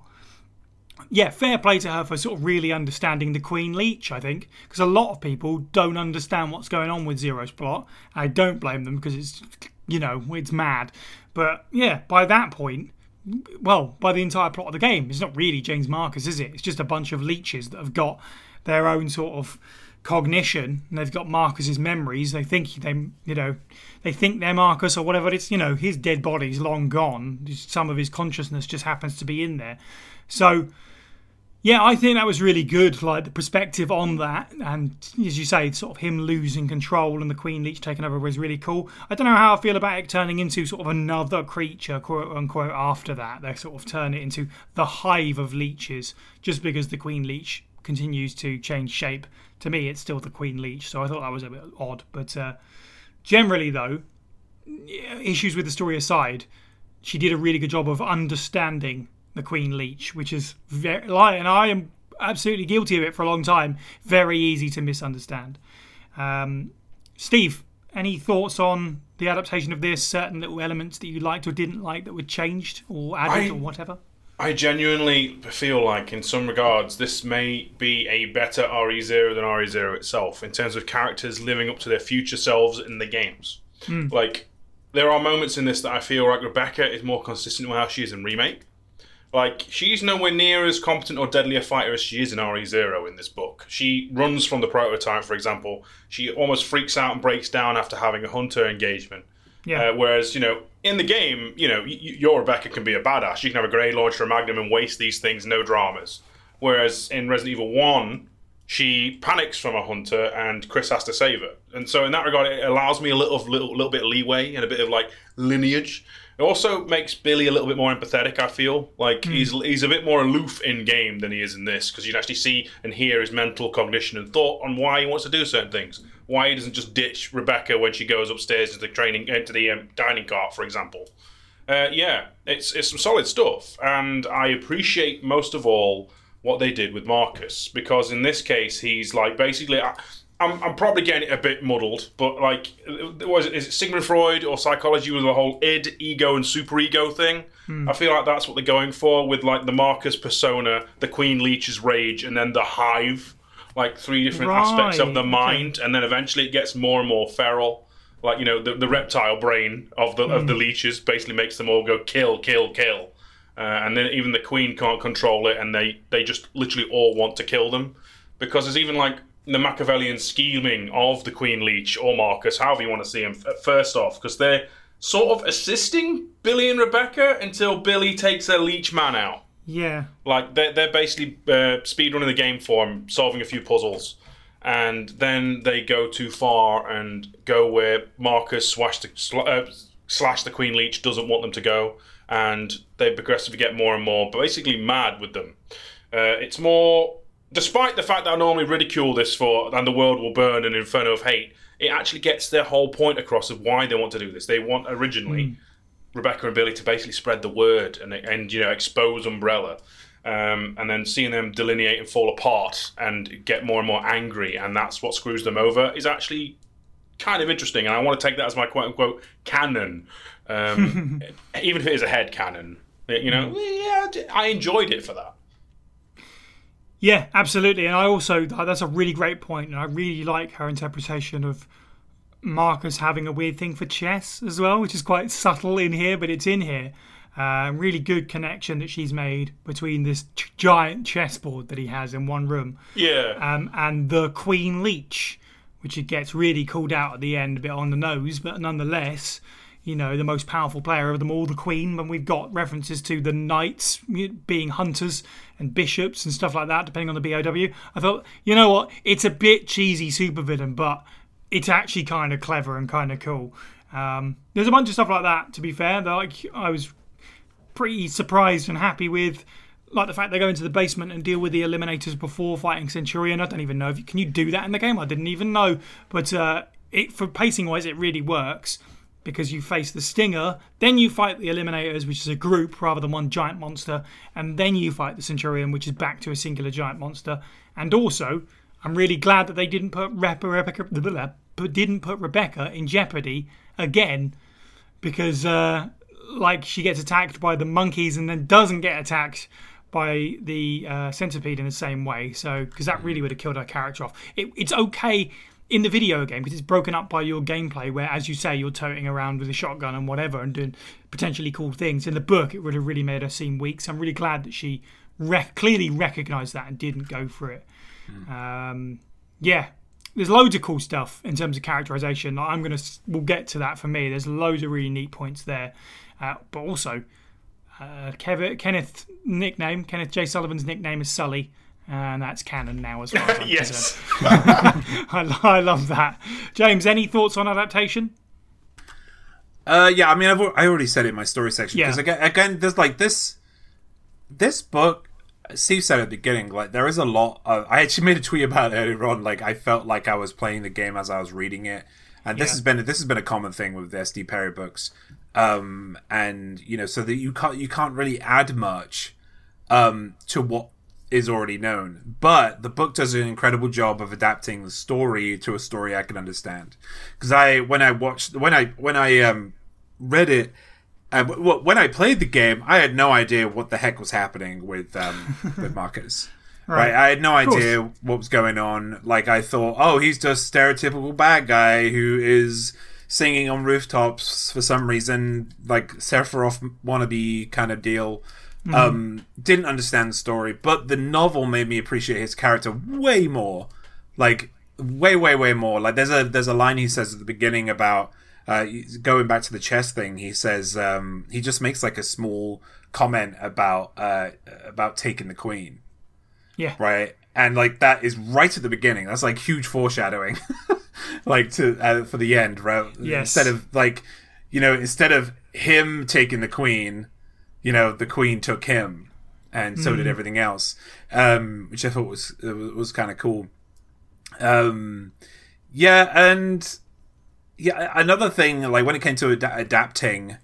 Yeah, fair play to her for sort of really understanding the Queen Leech, I think, because a lot of people don't understand what's going on with Zero's plot. I don't blame them because it's, you know, it's mad. But yeah, by that point, well, by the entire plot of the game. It's not really James Marcus, is it? It's just a bunch of leeches that have got their own sort of cognition and they've got Marcus's memories. They think they, you know, they think they're Marcus or whatever. It's you know his dead body's long gone. Some of his consciousness just happens to be in there. So. Yeah, I think that was really good, like the perspective on that, and as you say, sort of him losing control and the Queen Leech taking over was really cool. I don't know how I feel about it turning into sort of another creature, quote unquote, after that. They sort of turn it into the hive of leeches, just because the Queen Leech continues to change shape. To me, it's still the Queen Leech, so I thought that was a bit odd. But uh, generally, though, issues with the story aside, she did a really good job of understanding the Queen Leech, which is very, light, and I am absolutely guilty of it for a long time. Very easy to misunderstand. Um, Steve, any thoughts on the adaptation of this? Certain little elements that you liked or didn't like that were changed or added I- or whatever? I genuinely feel like, in some regards, this may be a better RE0 than RE0 itself in terms of characters living up to their future selves in the games. Like, there are moments in this that I feel like Rebecca is more consistent with how she is in Remake. Like, she's nowhere near as competent or deadly a fighter as she is in RE0 in this book. She runs from the prototype, for example. She almost freaks out and breaks down after having a hunter engagement. Yeah. Uh, whereas, you know, in the game, you know, y- your Rebecca can be a badass. You can have a grenade launcher, a magnum, and waste these things, no dramas. Whereas in Resident Evil 1, she panics from a hunter and Chris has to save her. And so in that regard, it allows me a little, little, little bit of leeway and a bit of like lineage. It also makes Billy a little bit more empathetic. I feel like he's he's a bit more aloof in game than he is in this because you can actually see and hear his mental cognition and thought on why he wants to do certain things. Why he doesn't just ditch Rebecca when she goes upstairs into the training into the um, dining car, for example. Uh, yeah, it's it's some solid stuff, and I appreciate most of all what they did with Marcus because in this case he's like basically. I'm, I'm probably getting it a bit muddled, but like, was it, is it Sigmund Freud or psychology with the whole id, ego, and superego thing? I feel like that's what they're going for with like the Marcus persona, the Queen Leech's rage, and then the Hive, like three different aspects of Right, the okay. mind, and then eventually it gets more and more feral. Like you know the, the reptile brain of the of the leeches basically makes them all go kill kill kill. Uh, and then even the queen can't control it and they they just literally all want to kill them. Because there's even like the machiavellian scheming of the queen leech or marcus however you want to see him first off because they're sort of assisting billy and rebecca until billy takes their leech man out Yeah. like they're, they're basically uh, speedrunning the game for him, solving a few puzzles, and then they go too far and go where Marcus slash the, uh, slash the Queen Leech doesn't want them to go, and they progressively get more and more basically mad with them. Uh, it's more, despite the fact that I normally ridicule this for "and the world will burn" and Inferno of Hate, it actually gets their whole point across of why they want to do this. They want originally. Rebecca and Billy to basically spread the word and and you know expose Umbrella, um, and then seeing them delineate and fall apart and get more and more angry, and that's what screws them over is actually kind of interesting, and I want to take that as my quote unquote canon, um, even if it is a head canon. You know, yeah, I enjoyed it for that. Yeah, absolutely. And I also, that's a really great point, And I really like her interpretation of Marcus having a weird thing for chess as well, which is quite subtle in here, but it's in here. Uh, really good connection that she's made between this ch- giant chessboard that he has in one room Yeah, um, and the Queen Leech, which it gets really called out at the end, a bit on the nose, but nonetheless, you know, the most powerful player of them all, the Queen. When we've got references to the knights being hunters and bishops and stuff like that, depending on the BOW, I thought, you know what, it's a bit cheesy supervillain, but it's actually kind of clever and kind of cool. Um, there's a bunch of stuff like that. To be fair, that like I was pretty surprised and happy with like the fact they go into the basement and deal with the eliminators before fighting Centurion. I don't even know if you, can you do that in the game. I didn't even know, but uh, it for pacing wise, it really works because you face the Stinger, then you fight the Eliminators, which is a group rather than one giant monster, and then you fight the Centurion, which is back to a singular giant monster. And also, I'm really glad that they didn't put Rep- Rebecca, didn't put Rebecca in jeopardy again because uh, like she gets attacked by the monkeys and then doesn't get attacked by the uh, centipede in the same way. So because that really would have killed her character off. It, it's okay in the video game because it's broken up by your gameplay, where as you say you're toting around with a shotgun and whatever and doing potentially cool things. In the book, it would have really made her seem weak. So I'm really glad that she rec- clearly recognised that and didn't go for it. Um, yeah, there's loads of cool stuff in terms of characterization. I'm gonna we'll get to that for me. There's loads of really neat points there, uh, but also uh, Kev- Kenneth nickname Kenneth J Sullivan's nickname is Sully. And that's canon now, as well. as I'm Yes. concerned. I, I love that. James, any thoughts on adaptation? Uh, yeah, I mean, I've, I already said it in my story section Yeah. because again, again, there's like this, this book. Steve said at the beginning, like there is a lot of. I actually made a tweet about it earlier on. Like I felt like I was playing the game as I was reading it, and this Yeah. has been this has been a common thing with the SD Perry books. Um, and you know, so that you can't you can't really add much um, to what is already known. But the book does an incredible job of adapting the story to a story I can understand. Because I, when I watched, when I when I um, read it, uh, when I played the game, I had no idea what the heck was happening with um, with Marcus. Right. I had no idea what was going on. Like I thought, oh, he's just stereotypical bad guy who is singing on rooftops for some reason, like Sephiroth wannabe kind of deal. Um, didn't understand the story, but the novel made me appreciate his character way more. Like way, way, way more. Like there's a there's a line he says at the beginning about uh, going back to the chess thing. He says um, he just makes like a small comment about uh, about taking the queen Yeah. right? And like that is right at the beginning. That's like huge foreshadowing, like to uh, for the end, right? Yes. Instead of like, you know, instead of him taking the queen, you know, the queen took him, and so did everything else, um, which I thought was was, was kind of cool. Um, yeah, and yeah, another thing like when it came to ad- adapting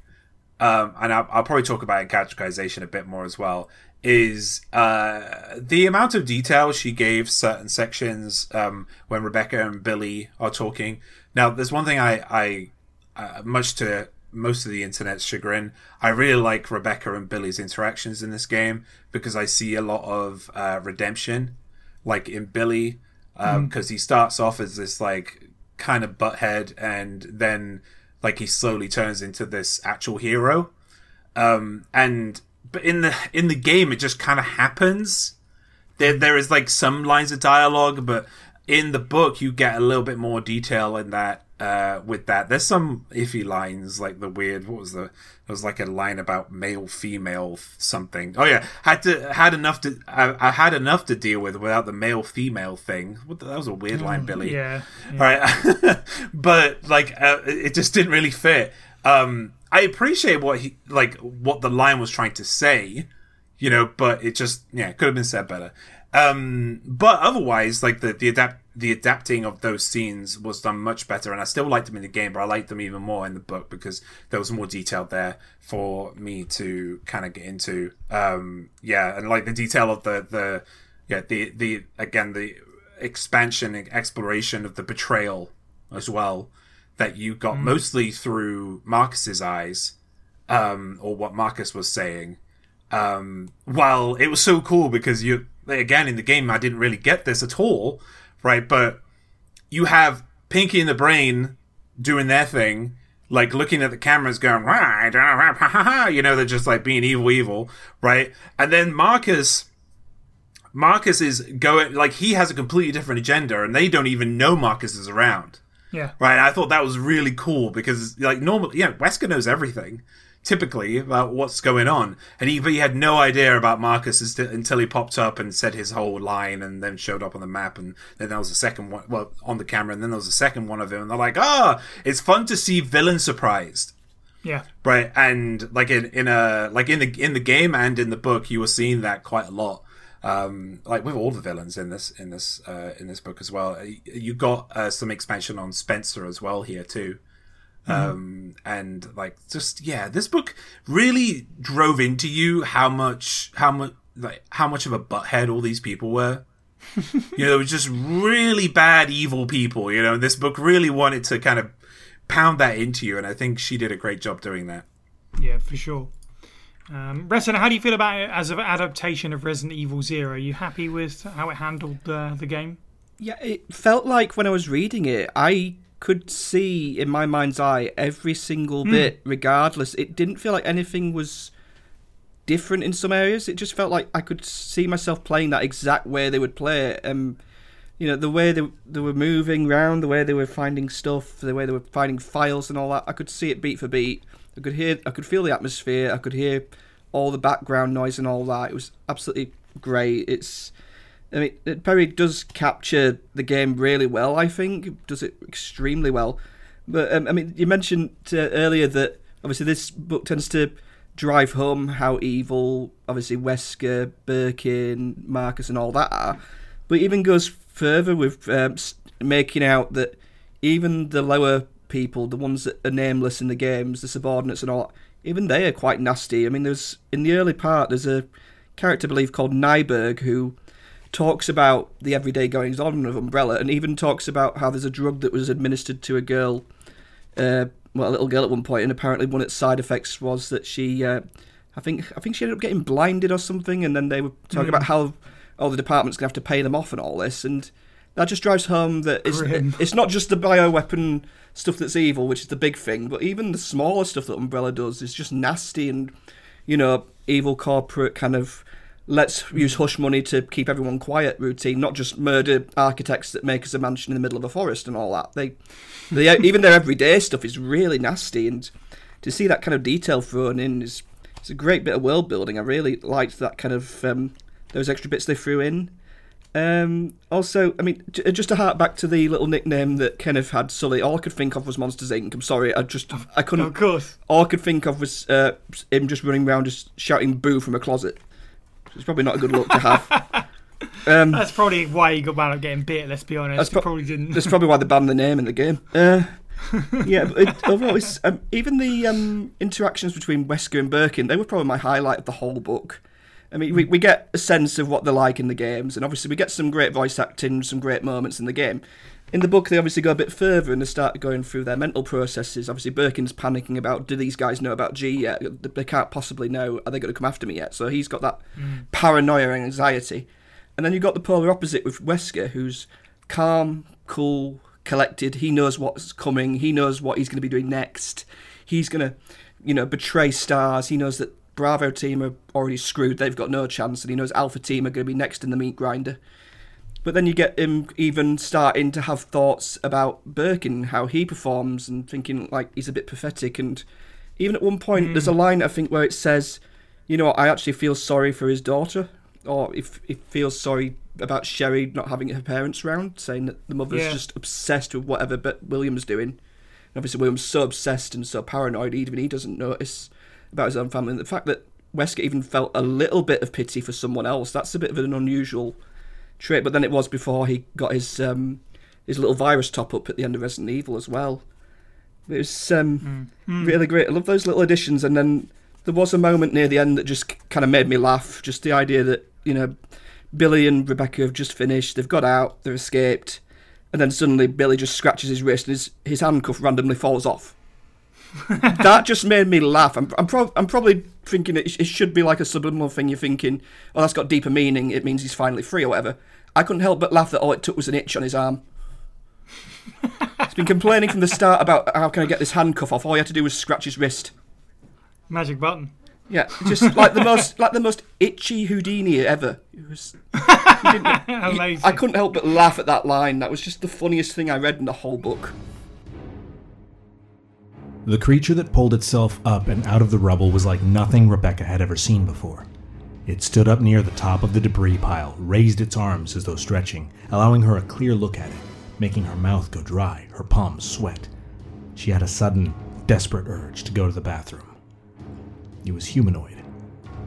um, and I'll, I'll probably talk about categorization a bit more as well, is uh, the amount of detail she gave certain sections um, when Rebecca and Billy are talking. Now, there's one thing I, I uh, much to most of the internet's chagrin, I really like Rebecca and Billy's interactions in this game because I see a lot of uh, redemption, like in Billy, because he starts off as this like kind of butthead and then like he slowly turns into this actual hero. Um and but in the in the game it just kind of happens. There there is like some lines of dialogue but in the book you get a little bit more detail in that uh with that. There's some iffy lines like the weird what was the there was like a line about male female something. Oh yeah. Had to had enough to I, I had enough to deal with without the male female thing. What the, that was a weird line billy. Yeah. yeah. right. But like uh, it just didn't really fit. Um i appreciate what he like what the line was trying to say you know but it just yeah could have been said better um but otherwise like the the adapt the adapting of those scenes was done much better and i still liked them in the game but i liked them even more in the book because there was more detail there for me to kind of get into um yeah and like the detail of the the yeah the the again the expansion and exploration of the betrayal as well that you got mostly through Marcus's eyes, um, or what Marcus was saying. Um, while it was so cool because you again in the game I didn't really get this at all, right? But you have Pinky and the Brain doing their thing, like looking at the cameras, going right, ha, ha, ha," you know, they're just like being evil, evil, right? And then Marcus Marcus is going like he has a completely different agenda, and they don't even know Marcus is around. Yeah. Right, I thought that was really cool because, like, normally, yeah, Wesker knows everything, typically, about what's going on. And he, but he had no idea about Marcus until he popped up and said his whole line and then showed up on the map. And then there was a second one, well, on the camera, and then there was a second one of him. And they're like, ah, it's fun to see villain surprised Yeah. right and like in in a like in the in the game and in the book you were seeing that quite a lot um like with all the villains in this in this uh in this book as well you got uh, some expansion on spencer as well here too um and like just yeah this book really drove into you how much how much like how much of a butthead all these people were you know, they were just really bad, evil people. You know, and this book really wanted to kind of pound that into you, and I think she did a great job doing that. Yeah, for sure. Um, Retina, how do you feel about it as an adaptation of Resident Evil Zero? Are you happy with how it handled uh, the game? Yeah, it felt like when I was reading it, I could see in my mind's eye every single bit, regardless. It didn't feel like anything was different in some areas. It just felt like I could see myself playing that exact way they would play it. Um, you know, the way they, they were moving around, the way they were finding stuff, the way they were finding files and all that. I could see it beat for beat. I could hear, I could feel the atmosphere. I could hear all the background noise and all that. It was absolutely great. It's I mean, it- Perry does capture the game really well. I think does it extremely well. But um, I mean, you mentioned uh, earlier that obviously this book tends to drive home how evil, obviously Wesker, Birkin, Marcus, and all that are. But it even goes further with um, making out that even the lower people, the ones that are nameless in the games, the subordinates and all, even they are quite nasty. I mean, there's in the early part, there's a character, I believe, called Nyberg who talks about the everyday goings on of Umbrella, and even talks about how there's a drug that was administered to a girl, uh, well, a little girl at one point, and apparently one of its side effects was that she, uh, I think, I think she ended up getting blinded or something, and then they were talking about how oh the department's gonna have to pay them off and all this, and that just drives home that it's it's not just the bioweapon stuff that's evil, which is the big thing, but even the smaller stuff that Umbrella does is just nasty and you know evil corporate kind of let's use hush money to keep everyone quiet routine, not just murder architects that make us a mansion in the middle of a forest and all that. They, they even their everyday stuff is really nasty, and to see that kind of detail thrown in is it's a great bit of world building. I really liked that kind of um, those extra bits they threw in. Um, also, I mean, j- just to hark back to the little nickname that Kenneth had, Sully. All I could think of was Monsters Inc. I'm sorry, I just I couldn't. Of course. All I could think of was uh, him just running around, just shouting "boo" from a closet. It's probably not a good look to have. Um, That's probably why he got wound up getting bit. Let's be honest. That's pro- probably didn't. that's probably why they banned the name in the game. Uh, yeah, but it, overall, um, even the um, interactions between Wesker and Birkin, they were probably my highlight of the whole book. I mean, we, we get a sense of what they're like in the games, and obviously we get some great voice acting, some great moments in the game. In the book, they obviously go a bit further and they start going through their mental processes. Obviously, Birkin's panicking about, do these guys know about G yet? They can't possibly know. Are they going to come after me yet? So he's got that mm. paranoia and anxiety. And then you've got the polar opposite with Wesker, who's calm, cool, collected. He knows what's coming. He knows what he's going to be doing next. He's going to, you know, betray STARS. He knows that Bravo team are already screwed. They've got no chance. And he knows Alpha team are going to be next in the meat grinder. But then you get him even starting to have thoughts about Birkin, how he performs, and thinking like he's a bit pathetic. And even at one point, there's a hmm. line I think where it says, "You know, I actually feel sorry for his daughter," or if he feels sorry about Sherry not having her parents round, saying that the mother's Yeah. just obsessed with whatever but William's doing. And obviously, William's so obsessed and so paranoid, even he doesn't notice about his own family. And the fact that Wesker even felt a little bit of pity for someone else, that's a bit of an unusual trait. But then it was before he got his um, his little virus top up at the end of Resident Evil as well. It was um, really great. I love those little additions. And then there was a moment near the end that just kind of made me laugh. Just the idea that you know Billy and Rebecca have just finished. They've got out. They've escaped. And then suddenly Billy just scratches his wrist and his, his handcuff randomly falls off. that just made me laugh. I'm I'm, prob- I'm probably thinking it, sh- it should be like a subliminal thing. You're thinking, oh, that's got deeper meaning. It means he's finally free or whatever. I couldn't help but laugh that all it took was an itch on his arm. He's been complaining from the start about how can I get this handcuff off. All he had to do was scratch his wrist. Magic button. Yeah, just like the most like the most itchy Houdini ever. It was. didn't- Amazing. I couldn't help but laugh at that line. That was just the funniest thing I read in the whole book. The creature that pulled itself up and out of the rubble was like nothing Rebecca had ever seen before. It stood up near the top of the debris pile, raised its arms as though stretching, allowing her a clear look at it, making her mouth go dry, her palms sweat. She had a sudden, desperate urge to go to the bathroom. It was humanoid.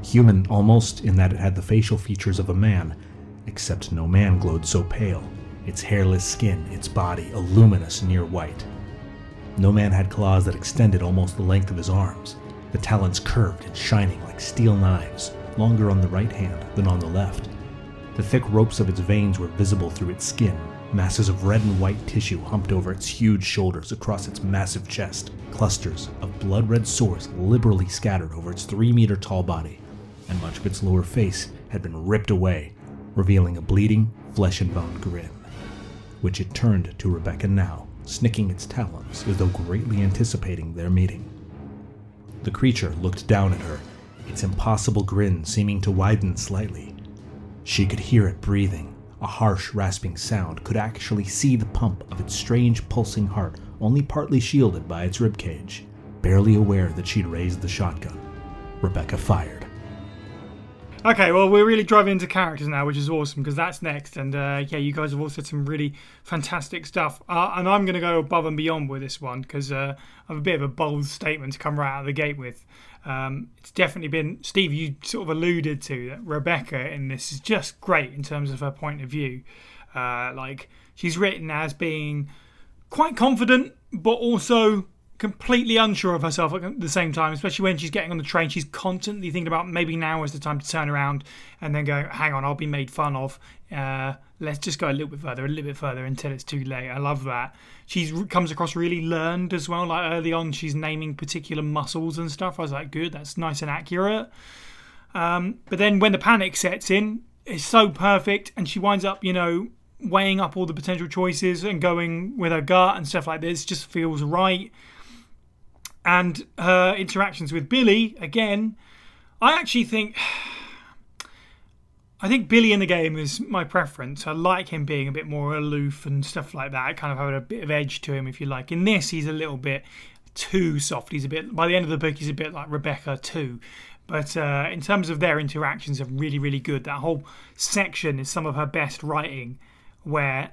Human almost in that it had the facial features of a man, except no man glowed so pale, its hairless skin, its body a luminous near white. No man had claws that extended almost the length of his arms, the talons curved and shining like steel knives, longer on the right hand than on the left. The thick ropes of its veins were visible through its skin, masses of red and white tissue humped over its huge shoulders across its massive chest, clusters of blood red sores liberally scattered over its three meter tall body, and much of its lower face had been ripped away, revealing a bleeding, flesh and bone grin which it turned to Rebecca now, snicking its talons as though greatly anticipating their meeting. The creature looked down at her, its impossible grin seeming to widen slightly. She could hear it breathing, a harsh, rasping sound, could actually see the pump of its strange, pulsing heart only partly shielded by its ribcage. Barely aware that she'd raised the shotgun, Rebecca fired. Okay, well, we're really driving into characters now, which is awesome because that's next. And uh, yeah, you guys have all said some really fantastic stuff. Uh, and I'm going to go above and beyond with this one because uh, I have a bit of a bold statement to come right out of the gate with. Um, it's definitely been, Steve, you sort of alluded to that Rebecca in this is just great in terms of her point of view. Uh, like, she's written as being quite confident, but also completely unsure of herself at the same time, especially when she's getting on the train. She's constantly thinking about maybe now is the time to turn around and then go, hang on, I'll be made fun of. Uh, let's just go a little bit further, a little bit further until it's too late. I love that. She comes across really learned as well. Like early on, she's naming particular muscles and stuff. I was like, good, that's nice and accurate. Um, but then when the panic sets in, it's so perfect, and she winds up, you know, weighing up all the potential choices and going with her gut and stuff like this. Just feels right and her interactions with Billy again. I actually think I think Billy in the game is my preference. I like him being a bit more aloof and stuff like that. Kind of having a bit of edge to him, if you like. In this, he's a little bit too soft. He's a bit by the end of the book, he's a bit like Rebecca too. But uh, in terms of their interactions, are really really good. That whole section is some of her best writing, where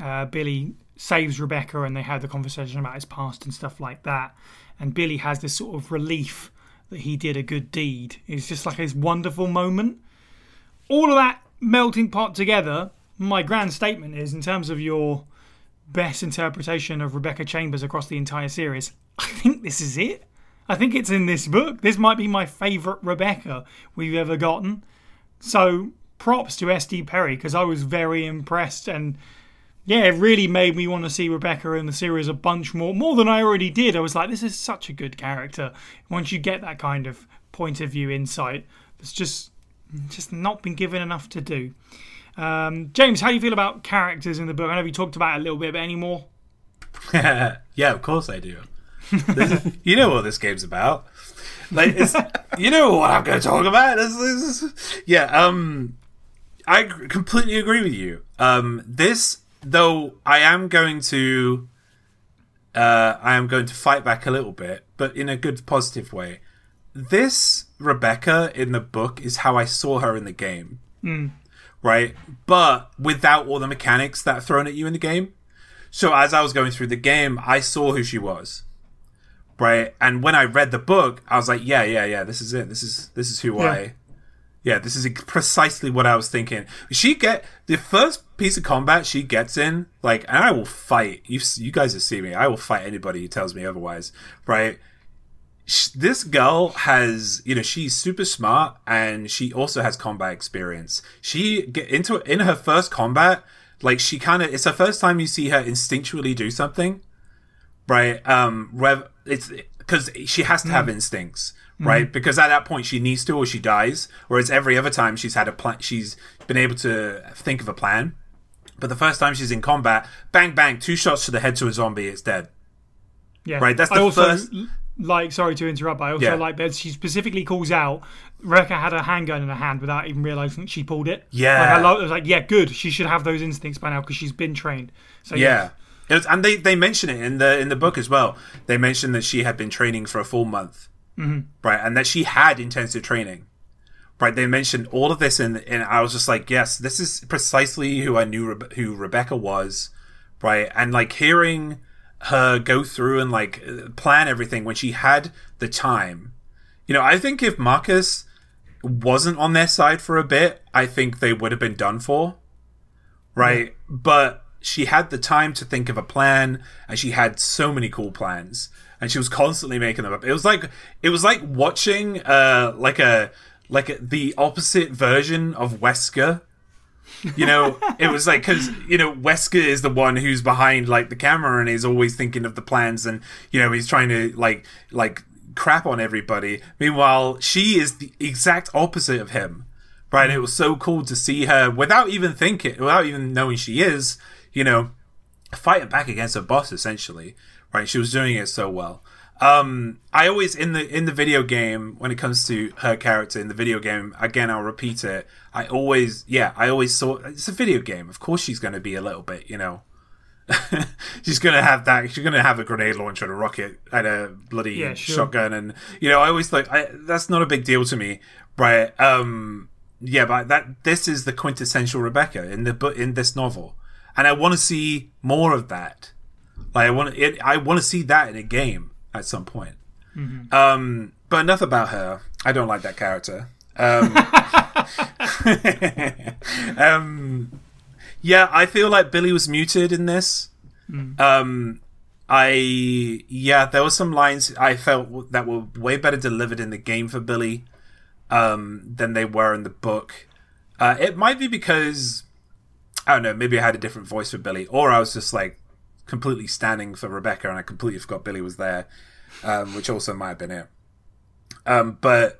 uh, Billy saves Rebecca and they have the conversation about his past and stuff like that and Billy has this sort of relief that he did a good deed. It's just like this wonderful moment. All of that melting pot together, my grand statement is in terms of your best interpretation of Rebecca Chambers across the entire series, I think this is it. I think it's in this book. This might be my favourite Rebecca we've ever gotten. So props to SD Perry because I was very impressed and yeah, it really made me want to see Rebecca in the series a bunch more, more than I already did. I was like, this is such a good character. Once you get that kind of point of view insight, that's just just not been given enough to do. Um, James, how do you feel about characters in the book? I know we talked about it a little bit, but any more? yeah, of course I do. You know what this game's about. Like, you know what I'm going to talk about. Yeah, um, I completely agree with you. Um, this though I am going to uh, I am going to fight back a little bit, but in a good positive way. This Rebecca in the book is how I saw her in the game. Mm. Right? But without all the mechanics that are thrown at you in the game. So as I was going through the game, I saw who she was. Right? And when I read the book, I was like, yeah, yeah, yeah, this is it. This is this is who yeah. I yeah, this is precisely what I was thinking. She get the first piece of combat she gets in, like, and I will fight. You, you guys have seen me. I will fight anybody who tells me otherwise, right? This girl has, you know, she's super smart and she also has combat experience. She get into in her first combat, like she kind of, it's the first time you see her instinctually do something, right? Um, rev, it's because she has to have mm. instincts mm-hmm. right? Because at that point she needs to or she dies. Whereas every other time she's had a plan, she's been able to think of a plan. But the first time she's in combat, bang bang, two shots to the head to a zombie, it's dead. Yeah, right. That's the I also first. Like, sorry to interrupt, but I also yeah. like that she specifically calls out Rebecca had a handgun in her hand without even realizing she pulled it. Yeah, like, I, love, I was like, yeah, good. She should have those instincts by now because she's been trained. So yeah. yeah. Was, and they, they mention it in the in the book as well. They mention that she had been training for a full month, mm-hmm. right? And that she had intensive training, right? They mentioned all of this, and and I was just like, yes, this is precisely who I knew Rebe- who Rebecca was, right? And like hearing her go through and like plan everything when she had the time, you know, I think if Marcus wasn't on their side for a bit, I think they would have been done for, right? Mm-hmm. But she had the time to think of a plan and she had so many cool plans and she was constantly making them up. It was like it was like watching uh like a like a, the opposite version of Wesker. You know, it was like because you know Wesker is the one who's behind like the camera and he's always thinking of the plans and you know he's trying to like like crap on everybody. Meanwhile, she is the exact opposite of him. Right? It was so cool to see her without even thinking, without even knowing she is, you know, fighting back against her boss essentially right? She was doing it so well. Um, I always in the in the video game when it comes to her character in the video game again I'll repeat it I always yeah I always saw it's a video game of course she's going to be a little bit you know she's going to have that she's going to have a grenade launcher and a rocket and a bloody yeah, sure. shotgun and you know I always thought I, that's not a big deal to me right um yeah but that this is the quintessential Rebecca in the in this novel and I want to see more of that like I want it, I want to see that in a game at some point. Mm-hmm. Um, but enough about her. I don't like that character. Um, um, yeah, I feel like Billy was muted in this. Um, I yeah, there were some lines I felt that were way better delivered in the game for Billy um, than they were in the book. Uh, it might be because I don't know, maybe I had a different voice for Billy, or I was just like completely standing for Rebecca and I completely forgot Billy was there, um, which also might have been it. Um, but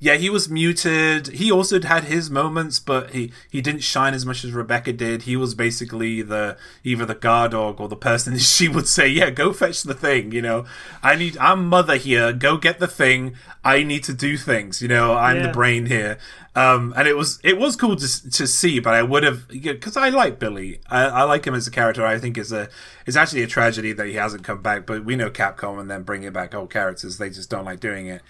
yeah, he was muted. He also had his moments, but he, he didn't shine as much as Rebecca did. He was basically the either the guard dog or the person she would say, "Yeah, go fetch the thing." You know, I need. I'm mother here. Go get the thing. I need to do things. You know, I'm Yeah. the brain here. Um, and it was it was cool to to see, but I would have because I like Billy. I, I like him as a character. I think is a it's actually a tragedy that he hasn't come back. But we know Capcom and then bringing back old characters, they just don't like doing it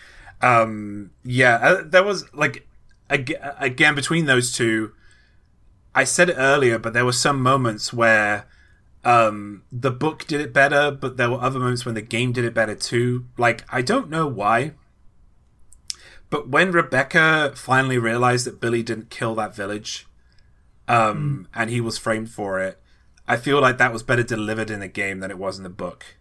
um yeah uh, there was like ag- again between those two i said it earlier but there were some moments where um the book did it better but there were other moments when the game did it better too. Like i don't know why but when rebecca finally realized that billy didn't kill that village um and he was framed for it i feel like that was better delivered in the game than it was in the book.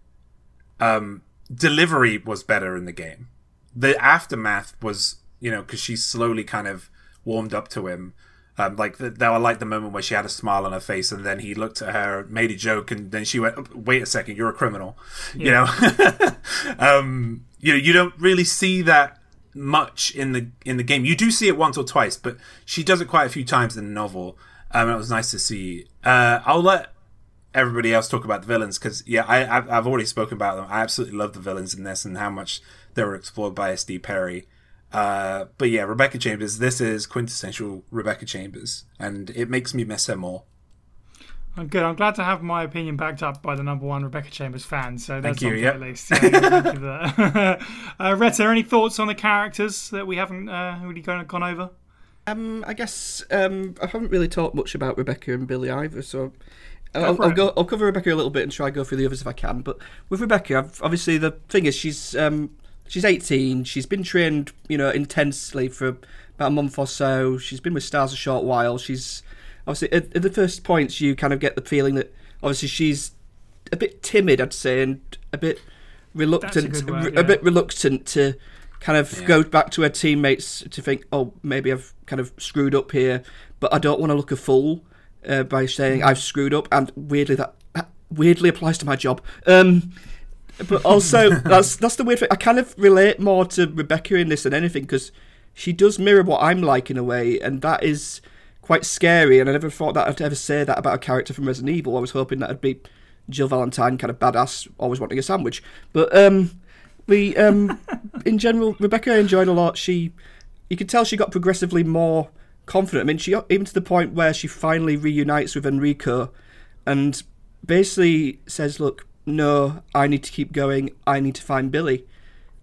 Um delivery was better in the game the aftermath was you know because she slowly kind of warmed up to him. Um, like the, I like the moment where she had a smile on her face and then he looked at her made a joke and then she went wait a second you're a criminal. You know? Um, you know you don't really see that much in the in the game. You do see it once or twice but she does it quite a few times in the novel. Um, and it was nice to see. Uh, I'll let everybody else talk about the villains because yeah I, I've, I've already spoken about them. I absolutely love the villains in this and how much they were explored by sd perry uh, but yeah rebecca chambers this is quintessential rebecca chambers and it makes me miss her more I'm good. I'm glad to have my opinion backed up by the number one Rebecca Chambers fan. So that's you, something yep. at least. Yeah, yeah, thank you for that. uh, Retina, any thoughts on the characters that we haven't uh, really gone, gone over? Um, I guess um, I haven't really talked much about Rebecca and Billy either, so I'll, I'll go. I'll cover Rebecca a little bit and try to go through the others if I can. But with Rebecca, I've, obviously the thing is she's um, she's 18. She's been trained, you know, intensely for about a month or so. She's been with STARS a short while. She's obviously at, at the first points you kind of get the feeling that obviously she's a bit timid, I'd say, and a bit reluctant, good word, a bit reluctant to kind of Yeah. go back to her teammates to think, oh, maybe I've kind of screwed up here, but I don't want to look a fool uh, by saying I've screwed up. And weirdly, that, that weirdly applies to my job. Um, but also, that's that's the weird thing. I kind of relate more to Rebecca in this than anything because she does mirror what I'm like in a way, and that is quite scary. And I never thought that I'd ever say that about a character from Resident Evil. I was hoping that would be Jill Valentine, kind of badass, always wanting a sandwich. But um, we, um, in general, Rebecca I enjoyed a lot. She, you could tell she got progressively more confident. I mean, she even to the point where she finally reunites with Enrico, and basically says, "Look, no, I need to keep going. I need to find Billy."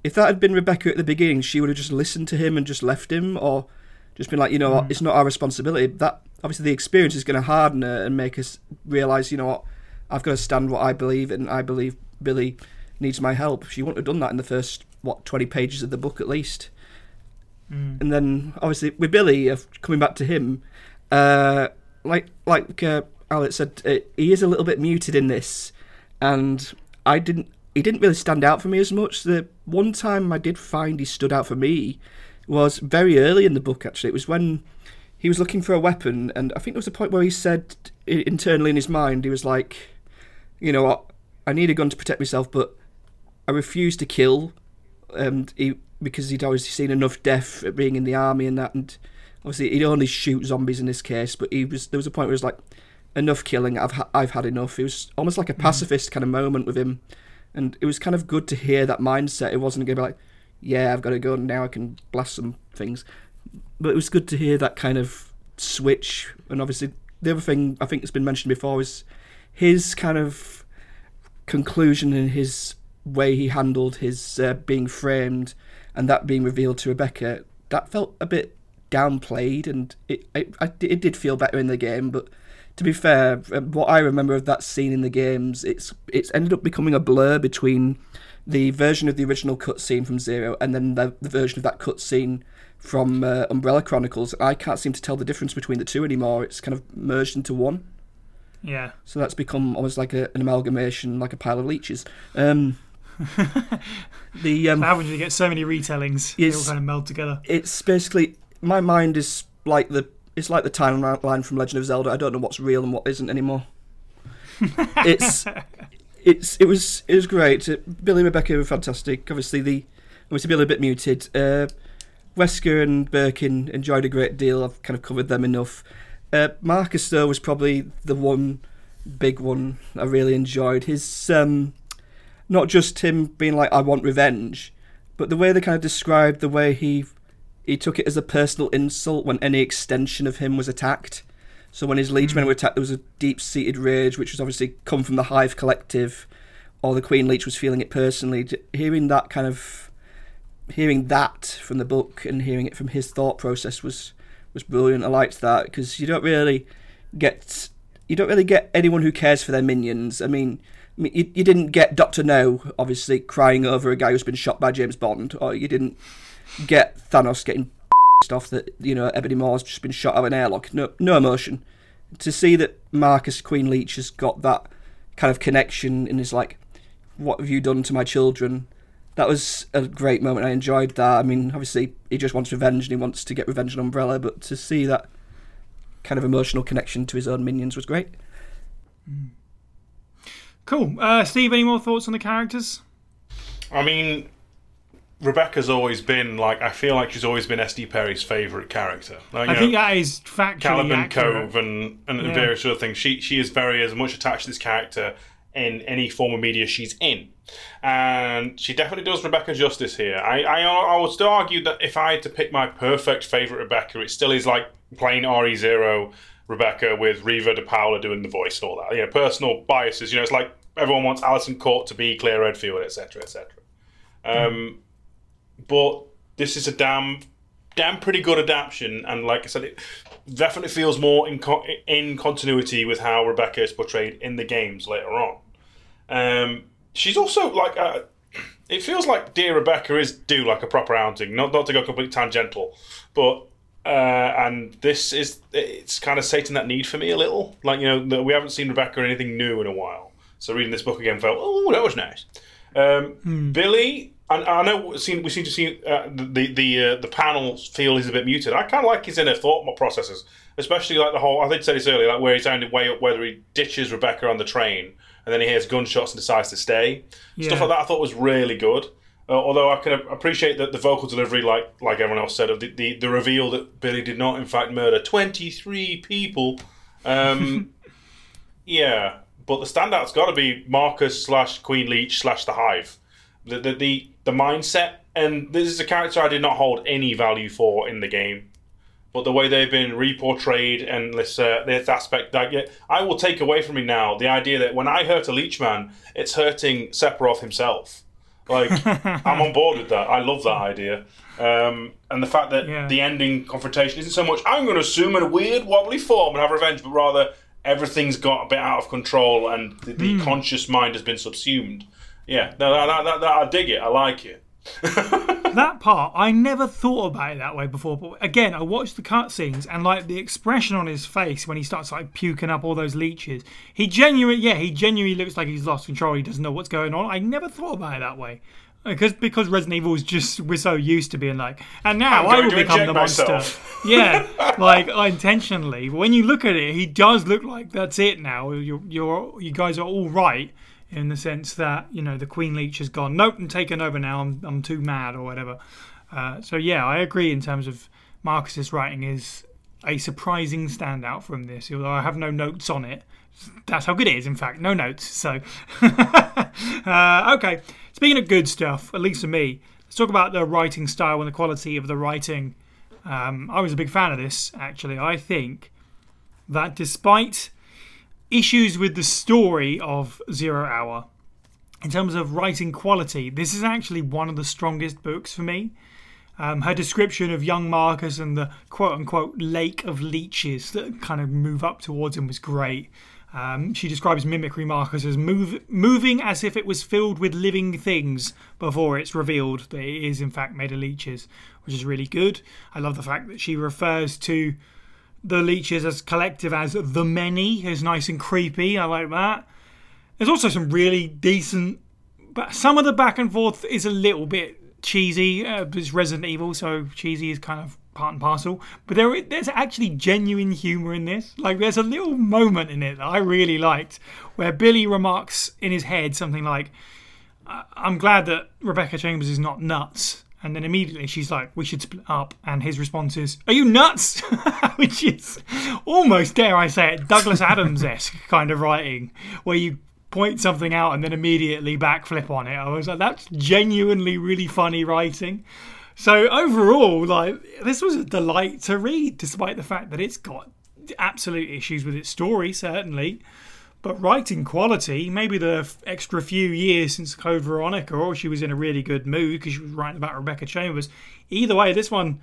If that had been Rebecca at the beginning, she would have just listened to him and just left him, or just been like, you know, what, it's not our responsibility. That obviously the experience is going to harden her and make us realize, you know what, I've got to stand what I believe, and I believe Billy needs my help. She wouldn't have done that in the first what twenty pages of the book at least. And then obviously with Billy, uh, coming back to him, uh, like like uh, Alex said, uh, he is a little bit muted in this, and I didn't. He didn't really stand out for me as much. The one time I did find he stood out for me was very early in the book. Actually, it was when he was looking for a weapon, and I think there was a point where he said internally in his mind, he was like, "You know? I need a gun to protect myself, but I refuse to kill." And he because he'd always seen enough death at being in the army and that, and obviously he'd only shoot zombies in this case. But he was there was a point where it was like, enough killing. I've ha- I've had enough. It was almost like a pacifist kind of moment with him, and it was kind of good to hear that mindset. It wasn't going to be like, yeah, I've got a gun now. I can blast some things, but it was good to hear that kind of switch. And obviously, the other thing I think has been mentioned before is his kind of conclusion and his way he handled his uh, being framed and that being revealed to Rebecca. That felt a bit downplayed, and it it, it did feel better in the game, but to be fair, um, what I remember of that scene in the games, it's it's ended up becoming a blur between the version of the original cutscene from Zero and then the, the version of that cutscene from uh, Umbrella Chronicles. I can't seem to tell the difference between the two anymore. It's kind of merged into one. Yeah. So that's become almost like a, an amalgamation, like a pile of leeches. Um, the um, happens you get so many retellings. They all kind of meld together. it's basically my mind is like the it's like the timeline from Legend of Zelda. I don't know what's real and what isn't anymore. it's it's it was it was great. Uh, Billy and Rebecca were fantastic. Obviously the obviously Billy a bit muted. Uh, Wesker and Birkin enjoyed a great deal. I've kind of covered them enough. Uh, Marcus though was probably the one big one I really enjoyed. His um, not just him being like I want revenge, but the way they kind of described the way he he took it as a personal insult when any extension of him was attacked. So when his liegemen hmm. were attacked, there was a deep-seated rage, which was obviously come from the Hive Collective, or the Queen Leech was feeling it personally. Hearing that kind of, hearing that from the book and hearing it from his thought process was was brilliant. I liked that because you don't really get you don't really get anyone who cares for their minions. I mean, I mean, you, you didn't get Doctor No obviously crying over a guy who's been shot by James Bond, or you didn't get Thanos getting pissed off that you know Ebony Maw's just been shot out of an airlock. No, no emotion. To see that Marcus Queen Leech has got that kind of connection and is like, "What have you done to my children?" That was a great moment. I enjoyed that. I mean, obviously he just wants revenge and he wants to get revenge on Umbrella, but to see that kind of emotional connection to his own minions was great. Cool. Uh, Steve, any more thoughts on the characters? I mean, Rebecca's always been like I feel like she's always been SD Perry's favourite character. Like, I know, think that is factually Caliban accurate. Cove and, and Yeah. various other things. She she is very as much attached to this character in any form of media she's in, and she definitely does Rebecca justice here. I I, I would still argue that if I had to pick my perfect favorite Rebecca, it still is like plain RE zero Rebecca with Riva Di Paola doing the voice and all that. You know, personal biases. You know, it's like everyone wants Alyson Court to be Claire Redfield, etc., etc. Um, but this is a damn damn pretty good adaptation and like i said it definitely feels more in, co- in continuity with how rebecca is portrayed in the games later on. Um, she's also like uh, it feels like dear rebecca is due like a proper outing not, not to go completely tangential but uh, and this is it's kind of sating that need for me a little. Like you know that we haven't seen rebecca or anything new in a while. So reading this book again felt oh that was nice. Um, Billy, and I know we seem, we seem to see uh, the the uh, the panel feel he's a bit muted. I kind of like his inner thought processes, especially like the whole. I think I said this earlier, like where he's sounding way up, whether he ditches Rebecca on the train and then he hears gunshots and decides to stay. Stuff like that, I thought was really good. Uh, although I can appreciate that the vocal delivery, like like everyone else said, of the, the, the reveal that Billy did not in fact murder twenty three people. Um, yeah, but the standout's got to be Marcus slash Queen Leech slash the Hive. The, the the the mindset, and this is a character I did not hold any value for in the game, but the way they've been reportrayed and this uh, this aspect, that yeah, I will take away from me now the idea that when I hurt a Leechman, it's hurting Sephiroth himself. Like I'm on board with that. I love that idea. Um, and the fact that Yeah. the ending confrontation isn't so much I'm going to assume in a weird wobbly form and have revenge, but rather everything's got a bit out of control and the, the conscious mind has been subsumed. Yeah, no, that, that, that, I dig it. I like it. that part I never thought about it that way before. But again, I watched the cutscenes and like the expression on his face when he starts like puking up all those leeches. He genuinely, yeah, he genuinely looks like he's lost control. He doesn't know what's going on. I never thought about it that way. Uh, because because Resident Evil is just we're so used to being like, and now I'm will become the monster. myself. yeah, like intentionally. But when you look at it, he does look like that's it now. You're, you're you guys are all right in the sense that you know the Queen Leech has gone. Nope, I'm taken over now. I'm I'm too mad or whatever. Uh, so yeah, I agree in terms of Marcus's writing is a surprising standout from this. Although I have no notes on it. That's how good it is. In fact, no notes. So uh, okay. Speaking of good stuff, at least for me, let's talk about the writing style and the quality of the writing. Um, I was a big fan of this, actually. I think that despite issues with the story of Zero Hour, in terms of writing quality, this is actually one of the strongest books for me. Um, her description of young Marcus and the quote unquote lake of leeches that kind of move up towards him was great. Um, she describes mimicry Marcus as move, moving as if it was filled with living things before it's revealed that it is in fact made of leeches, which is really good. I love the fact that she refers to the leeches as collective as the many is nice and creepy. I like that. There's also some really decent, but some of the back and forth is a little bit cheesy. Uh, it's Resident Evil, so cheesy is kind of part and parcel. But there, there's actually genuine humour in this. Like, there's a little moment in it that I really liked where Billy remarks in his head something like, I'm glad that Rebecca Chambers is not nuts. And then immediately she's like, we should split up. And his response is, Are you nuts? Which is almost, dare I say it, Douglas Adams esque kind of writing, where you point something out and then immediately backflip on it. I was like, That's genuinely really funny writing. So overall, like this was a delight to read, despite the fact that it's got absolute issues with its story, certainly. But writing quality, maybe the extra few years since Code Veronica, or she was in a really good mood because she was writing about Rebecca Chambers. Either way, this one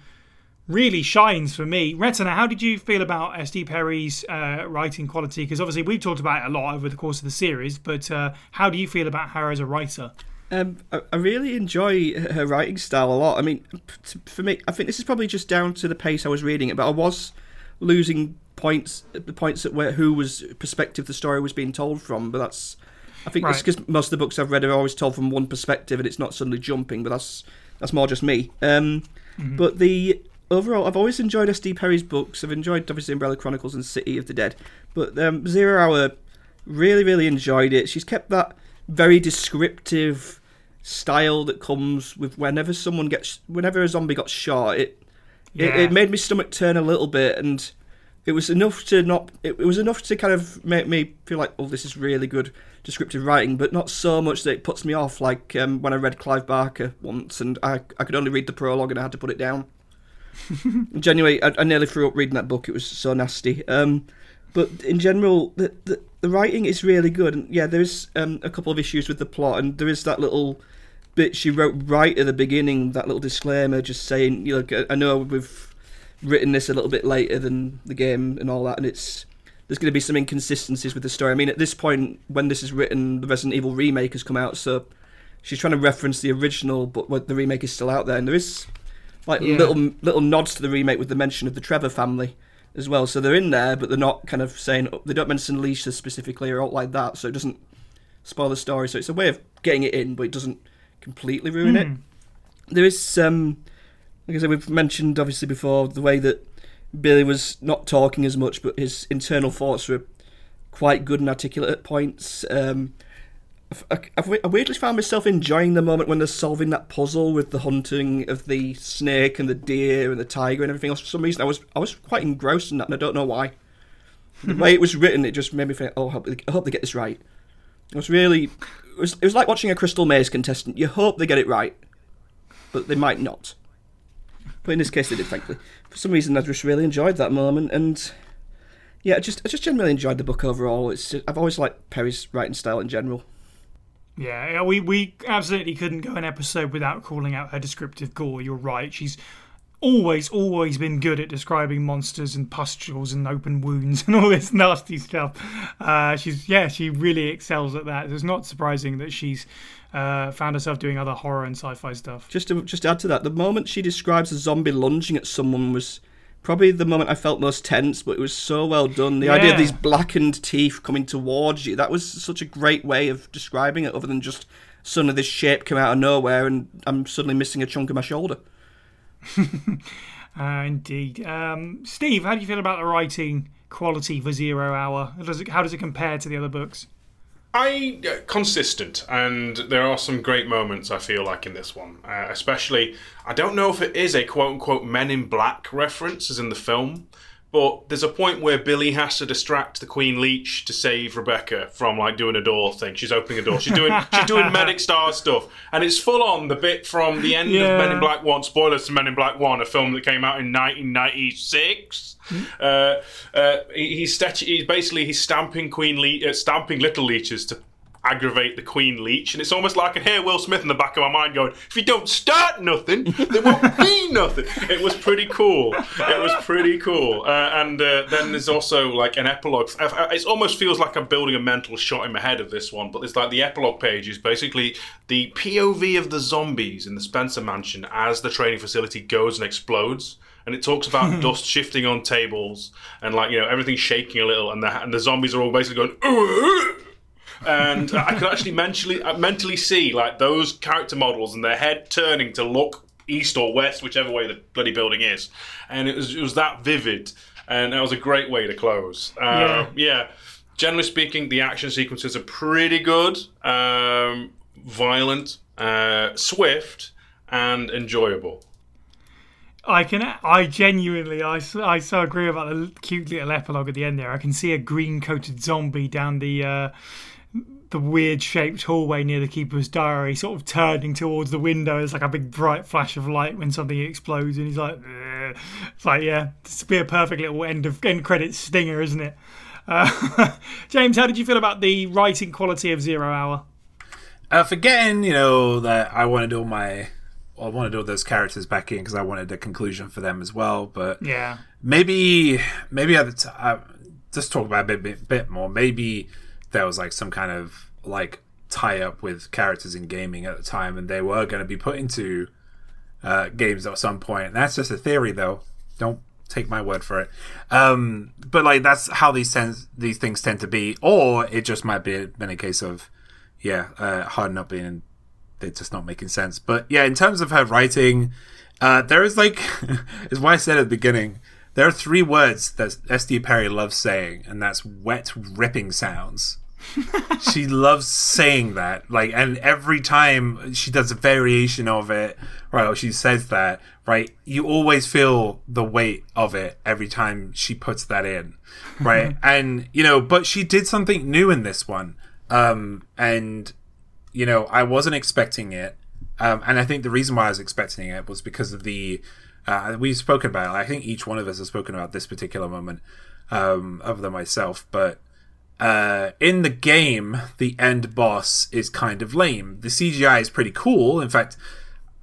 really shines for me. Retina, how did you feel about S.D. Perry's uh, writing quality? Because obviously we've talked about it a lot over the course of the series, but uh, how do you feel about her as a writer? Um, I, I really enjoy her writing style a lot. I mean, for me, I think this is probably just down to the pace I was reading it, but I was losing points the points at where who was perspective the story was being told from. But that's I think it's because most of the books I've read are always told from one perspective, and it's not suddenly jumping. But that's that's more just me. Um, But the overall, I've always enjoyed S.D. Perry's books. I've enjoyed obviously Umbrella Chronicles and City of the Dead, but um, Zero Hour really really enjoyed it. She's kept that very descriptive style that comes with whenever someone gets whenever a zombie got shot. It it, Yeah. it made my stomach turn a little bit, and it was enough to not. It, it was enough to kind of make me feel like, oh, this is really good descriptive writing, but not so much that it puts me off. Like um, when I read Clive Barker once, and I I could only read the prologue, and I had to put it down. Genuinely, I, I nearly threw up reading that book. It was so nasty. Um, but in general, the, the the writing is really good. And yeah, there's um, a couple of issues with the plot, and there is that little bit she wrote right at the beginning, that little disclaimer, just saying, you know, I know we've written this a little bit later than the game and all that, and it's there's going to be some inconsistencies with the story. I mean, at this point, when this is written, the Resident Evil remake has come out, so she's trying to reference the original, but the remake is still out there, and there is like Yeah. little little nods to the remake with the mention of the Trevor family as well. So they're in there, but they're not kind of saying they don't mention Lisa specifically or out like that, so it doesn't spoil the story. So it's a way of getting it in, but it doesn't completely ruin it. There is, um, like I said, we've mentioned obviously before the way that Billy was not talking as much, but his internal thoughts were quite good and articulate at points. Um, I, weirdly found myself enjoying the moment when they're solving that puzzle with the hunting of the snake and the deer and the tiger and everything else. For some reason, I was I was quite engrossed in that, and I don't know why. the way it was written, it just made me think, oh, I hope, they- I hope they get this right. It was really, it was, it was like watching a Crystal Maze contestant. You hope they get it right, but they might not. But in this case, they did, thankfully. For some reason, I just really enjoyed that moment, and yeah, I just I just generally enjoyed the book overall. It's I've always liked Perry's writing style in general. Yeah, we, we absolutely couldn't go an episode without calling out her descriptive gore. You're right. She's always, always been good at describing monsters and pustules and open wounds and all this nasty stuff. Uh, she's yeah, she really excels at that. It's not surprising that she's uh, found herself doing other horror and sci-fi stuff. Just to just to add to that, the moment she describes a zombie lunging at someone was probably the moment I felt most tense, but it was so well done. The idea of these blackened teeth coming towards you, that was such a great way of describing it, other than just suddenly this shape came out of nowhere and I'm suddenly missing a chunk of my shoulder. Uh, indeed, um, Steve, how do you feel about the writing quality for Zero Hour? How does it, how does it compare to the other books? I uh, consistent, and there are some great moments I feel like in this one. Uh, especially, I don't know if it is a quote unquote Men in Black reference as in the film, but there's a point where Billy has to distract the Queen Leech to save Rebecca from like doing a door thing. She's opening a door. She's doing she's doing medic star stuff, and it's full on the bit from the end Yeah. of Men in Black One. Spoilers to Men in Black One, a film that came out in 1996. Uh, uh, he, he's, he's basically he's stamping Queen Le- uh, stamping little leeches to aggravate the Queen Leech, and it's almost like I can hear Will Smith in the back of my mind going, "If you don't start nothing, there won't be nothing." It was pretty cool. It was pretty cool. Uh, and uh, then there's also like an epilogue. It almost feels like I'm building a mental shot in my head of this one, but it's like the epilogue page is basically the POV of the zombies in the Spencer Mansion as the training facility goes and explodes and it talks about dust shifting on tables and like you know everything shaking a little, and the and the zombies are all basically going. And I could actually mentally uh, mentally see like those character models and their head turning to look east or west, whichever way the bloody building is, and it was it was that vivid, and that was a great way to close. Uh, Yeah. yeah. Generally speaking, the action sequences are pretty good, um, violent, uh, swift, and enjoyable. I can, I genuinely, I, I so agree about the cute little epilogue at the end there. I can see a green coated zombie down the uh, the weird shaped hallway near the keeper's diary, sort of turning towards the window. It's like a big bright flash of light when something explodes, and he's like, "Ugh." it's like, yeah, this would be a perfect little end of end credits stinger, isn't it? Uh, James, how did you feel about the writing quality of Zero Hour? Uh, forgetting, you know, that I wanted all my, I wanted all those characters back in because I wanted a conclusion for them as well. But Yeah, maybe, maybe at the t- uh, just talk about a bit, bit, bit more. Maybe there was like some kind of like tie up with characters in gaming at the time, and they were going to be put into uh, games at some point. That's just a theory, though. Don't take my word for it. Um, but like that's how these tends, these things tend to be, or it just might be been a case of yeah, uh, hard not being they're just not making sense. But yeah, in terms of her writing, uh, there is like is why I said at the beginning. There are three words that SD Perry loves saying, and that's wet ripping sounds. she loves saying that, like, and every time she does a variation of it, right, or she says that, right, you always feel the weight of it every time she puts that in, right, and you know, but she did something new in this one, um, and you know, I wasn't expecting it. Um, and I think the reason why I was expecting it was because of the, uh, we've spoken about it. I think each one of us has spoken about this particular moment, um, other than myself. But uh, in the game, the end boss is kind of lame. The CGI is pretty cool. In fact,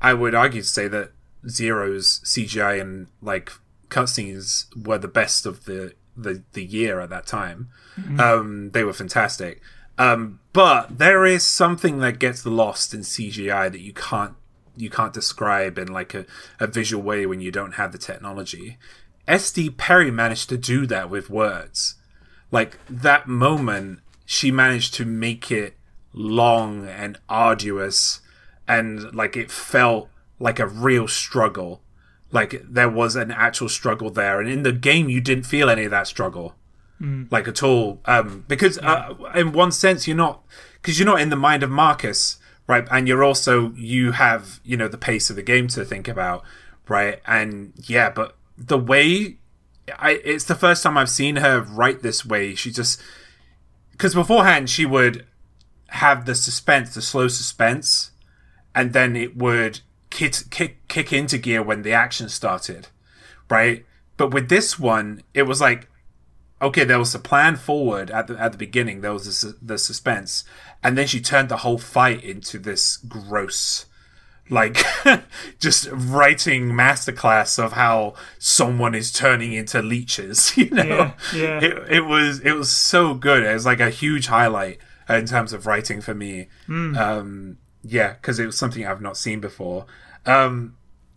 I would argue to say that Zero's CGI and like cutscenes were the best of the the, the year at that time. Um, they were fantastic. Um, but there is something that gets lost in CGI that you can't you can't describe in like a, a visual way when you don't have the technology. SD Perry managed to do that with words. Like that moment, she managed to make it long and arduous, and like it felt like a real struggle. Like there was an actual struggle there, and in the game, you didn't feel any of that struggle like at all um because uh, in one sense you're not because you're not in the mind of marcus right? And you're also you have you know the pace of the game to think about right? And yeah but the way i it's the first time i've seen her write this way. She just because beforehand she would have the suspense the slow suspense and then it would kick, kick kick into gear when the action started right? But with this one it was like okay, there was a plan forward at the at the beginning. There was this, the suspense, and then she turned the whole fight into this gross, like, just writing masterclass of how someone is turning into leeches. You know, Yeah, yeah. It, it was it was so good. It was like a huge highlight in terms of writing for me. Um, yeah, because it was something I've not seen before. Um,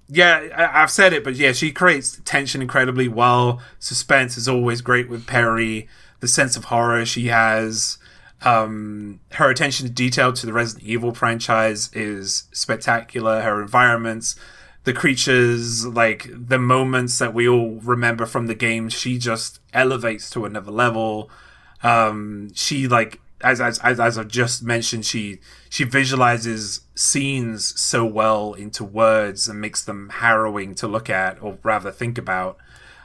yeah, I- I've said it, but yeah, she creates tension incredibly well. Suspense is always great with Perry. The sense of horror she has, um, her attention to detail to the Resident Evil franchise is spectacular. Her environments, the creatures, like the moments that we all remember from the game, she just elevates to another level. Um, she like as as as, as I've just mentioned, she she visualizes scenes so well into words and makes them harrowing to look at or rather think about.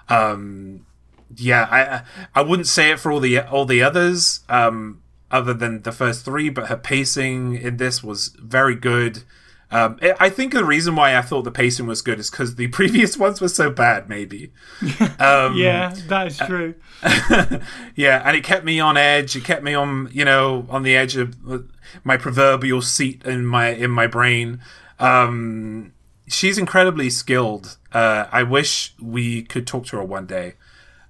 Um, yeah, I I wouldn't say it for all the all the others, um, other than the first three, but her pacing in this was very good. Um, I think the reason why I thought the pacing was good is because the previous ones were so bad, maybe. Um, yeah, that is true. yeah, and it kept me on edge. It kept me on, you know, on the edge of uh, my proverbial seat in my in my brain. Um, she's incredibly skilled. Uh, I wish we could talk to her one day,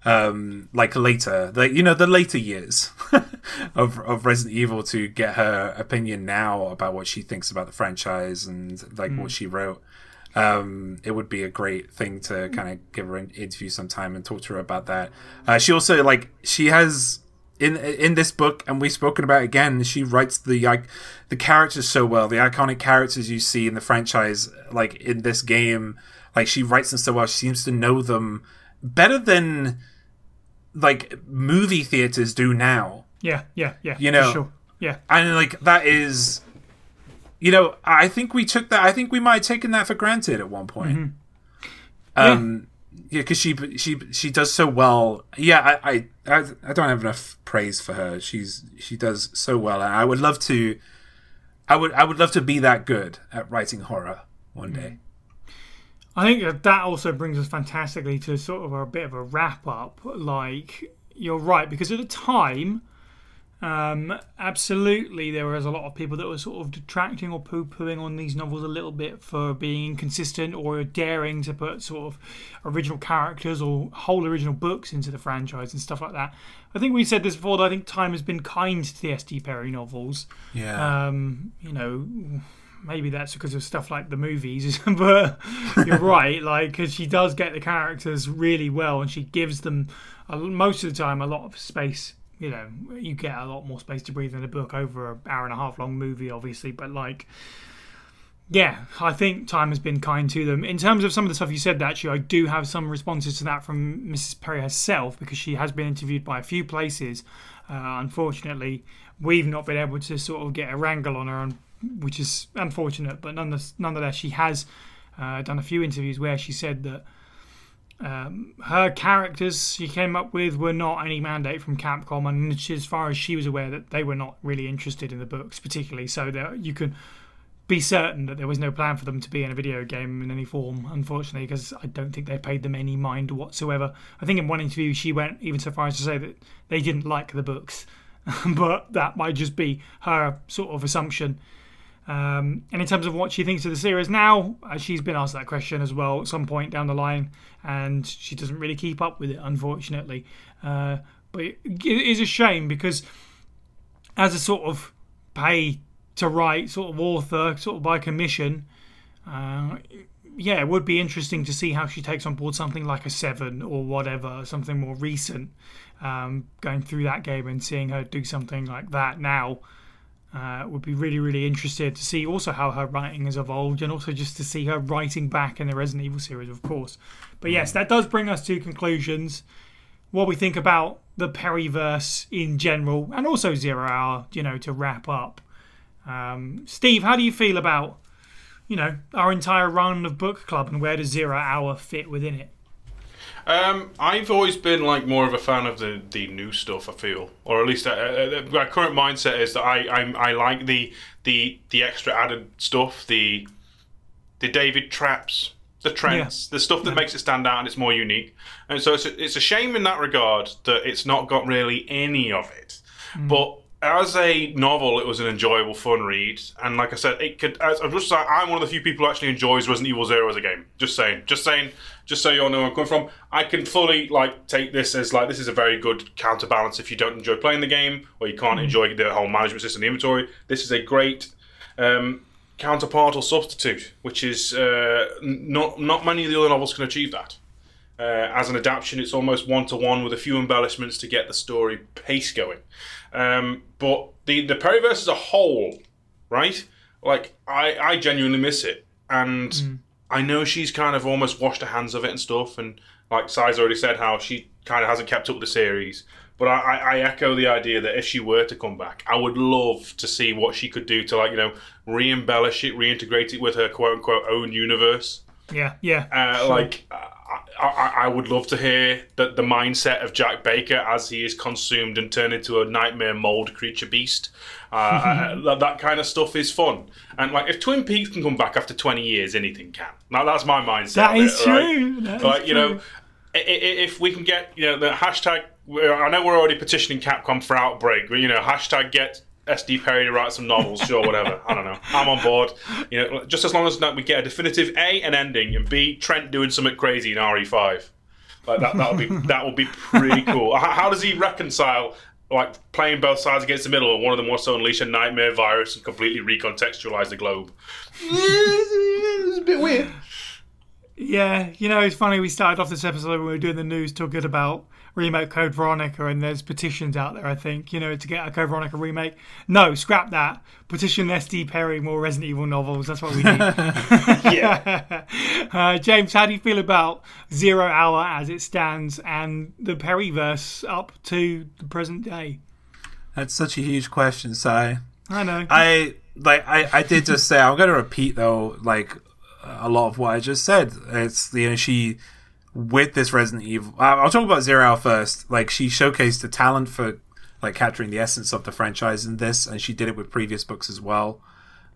um, like later, like you know, the later years of of Resident Evil to get her opinion now about what she thinks about the franchise and like what she wrote. um, it would be a great thing to kind of give her an interview sometime and talk to her about that. Uh, she also like she has in in this book, and we've spoken about it again. She writes the like the characters so well, the iconic characters you see in the franchise, like in this game. Like she writes them so well. She seems to know them better than like movie theaters do now. Yeah, yeah, yeah. You know, sure. Yeah. And like that is, you know, I think we took that. I think we might have taken that for granted at one point. Um, yeah, because she she she does so well. Yeah, I, I I I don't have enough praise for her. She's she does so well, and I would love to. I would I would love to be that good at writing horror one day. I think that also brings us fantastically to sort of a bit of a wrap up. Like, you're right, because at the time, um, absolutely, there was a lot of people that were sort of detracting or poo pooing on these novels a little bit for being inconsistent or daring to put sort of original characters or whole original books into the franchise and stuff like that. I think we said this before that I think time has been kind to the S.D. Perry novels. Yeah. Um, you know, maybe that's because of stuff like the movies, but you're right. Like, because she does get the characters really well, and she gives them a, most of the time a lot of space. You know, you get a lot more space to breathe in a book over an hour and a half long movie, obviously. But like, yeah, I think time has been kind to them. In terms of some of the stuff you said, actually, I do have some responses to that from Mrs. Perry herself because she has been interviewed by a few places. Uh, unfortunately, we've not been able to sort of get a wrangle on her, on, which is unfortunate. But nonetheless, nonetheless she has uh, done a few interviews where she said that um, her characters she came up with were not any mandate from Capcom, and as far as she was aware, that they were not really interested in the books particularly. So that you can be certain that there was no plan for them to be in a video game in any form, unfortunately, because I don't think they paid them any mind whatsoever. I think in one interview she went even so far as to say that they didn't like the books, but that might just be her sort of assumption. Um, and in terms of what she thinks of the series now, uh, she's been asked that question as well at some point down the line, and she doesn't really keep up with it, unfortunately. Uh, but it is a shame because, as a sort of pay to write sort of author, sort of by commission, uh, yeah, it would be interesting to see how she takes on board something like a Seven or whatever, something more recent. Um, going through that game and seeing her do something like that now uh, would be really, really interested to see also how her writing has evolved and also just to see her writing back in the Resident Evil series, of course. But yes, that does bring us to conclusions. What we think about the Perryverse in general and also Zero Hour, you know, to wrap up. Um, Steve, how do you feel about, you know, our entire run of book club and where does Zero Hour fit within it? Um, I've always been like more of a fan of the, the new stuff. I feel, or at least uh, uh, my current mindset is that I I'm, I like the the the extra added stuff, the the David Trapps, the Trents, the stuff that makes it stand out and it's more unique. And so it's a, it's a shame in that regard that it's not got really any of it. But as a novel, it was an enjoyable, fun read, and like I said, it could. As, I'm just like, I'm one of the few people who actually enjoys Resident Evil Zero as a game. Just saying, just saying, just so you all know where I'm coming from. I can fully like take this as like this is a very good counterbalance if you don't enjoy playing the game or you can't enjoy the whole management system, the inventory. This is a great um, counterpart or substitute, which is uh, not not many of the other novels can achieve that. Uh, as an adaptation, it's almost one to one with a few embellishments to get the story pace going. Um, but the the Perryverse as a whole, right? Like I, I genuinely miss it, and I know she's kind of almost washed her hands of it and stuff. And like Psy's already said, how she kind of hasn't kept up with the series. But I, I, I echo the idea that if she were to come back, I would love to see what she could do to like you know re-embellish it, reintegrate it with her quote unquote own universe. Yeah, yeah. Uh, Like, I, I, I would love to hear that the mindset of Jack Baker as he is consumed and turned into a nightmare mold creature beast. Uh, that, that kind of stuff is fun. And like, if Twin Peaks can come back after twenty years, anything can. Now that's my mindset. That is is it, right? true. That is like you know, true. i- if we can get you know the hashtag. I know we're already petitioning Capcom for Outbreak, but you know, hashtag get SD Perry to write some novels, sure, whatever. I don't know. I'm on board. You know, just as long as we get a definitive A, an ending, and B, Trent doing something crazy in RE5. Like that, that would be that would be pretty cool. How, how does he reconcile like playing both sides against the middle, and one of them wants to unleash a nightmare virus and completely recontextualize the globe? it's a bit weird. Yeah, you know, it's funny. We started off this episode when we were doing the news talking about remake Code Veronica, and there's petitions out there, I think, you know, to get a Code Veronica remake. No, scrap that. Petition SD Perry more Resident Evil novels. That's what we need. yeah. uh, James, how do you feel about Zero Hour as it stands and the Perryverse up to the present day? That's such a huge question, Psy. I know. I like I, I did just say I'm gonna repeat though like a lot of what I just said. It's you know she with this Resident Evil. I'll talk about Zero Hour first. Like she showcased the talent for like capturing the essence of the franchise in this, and she did it with previous books as well.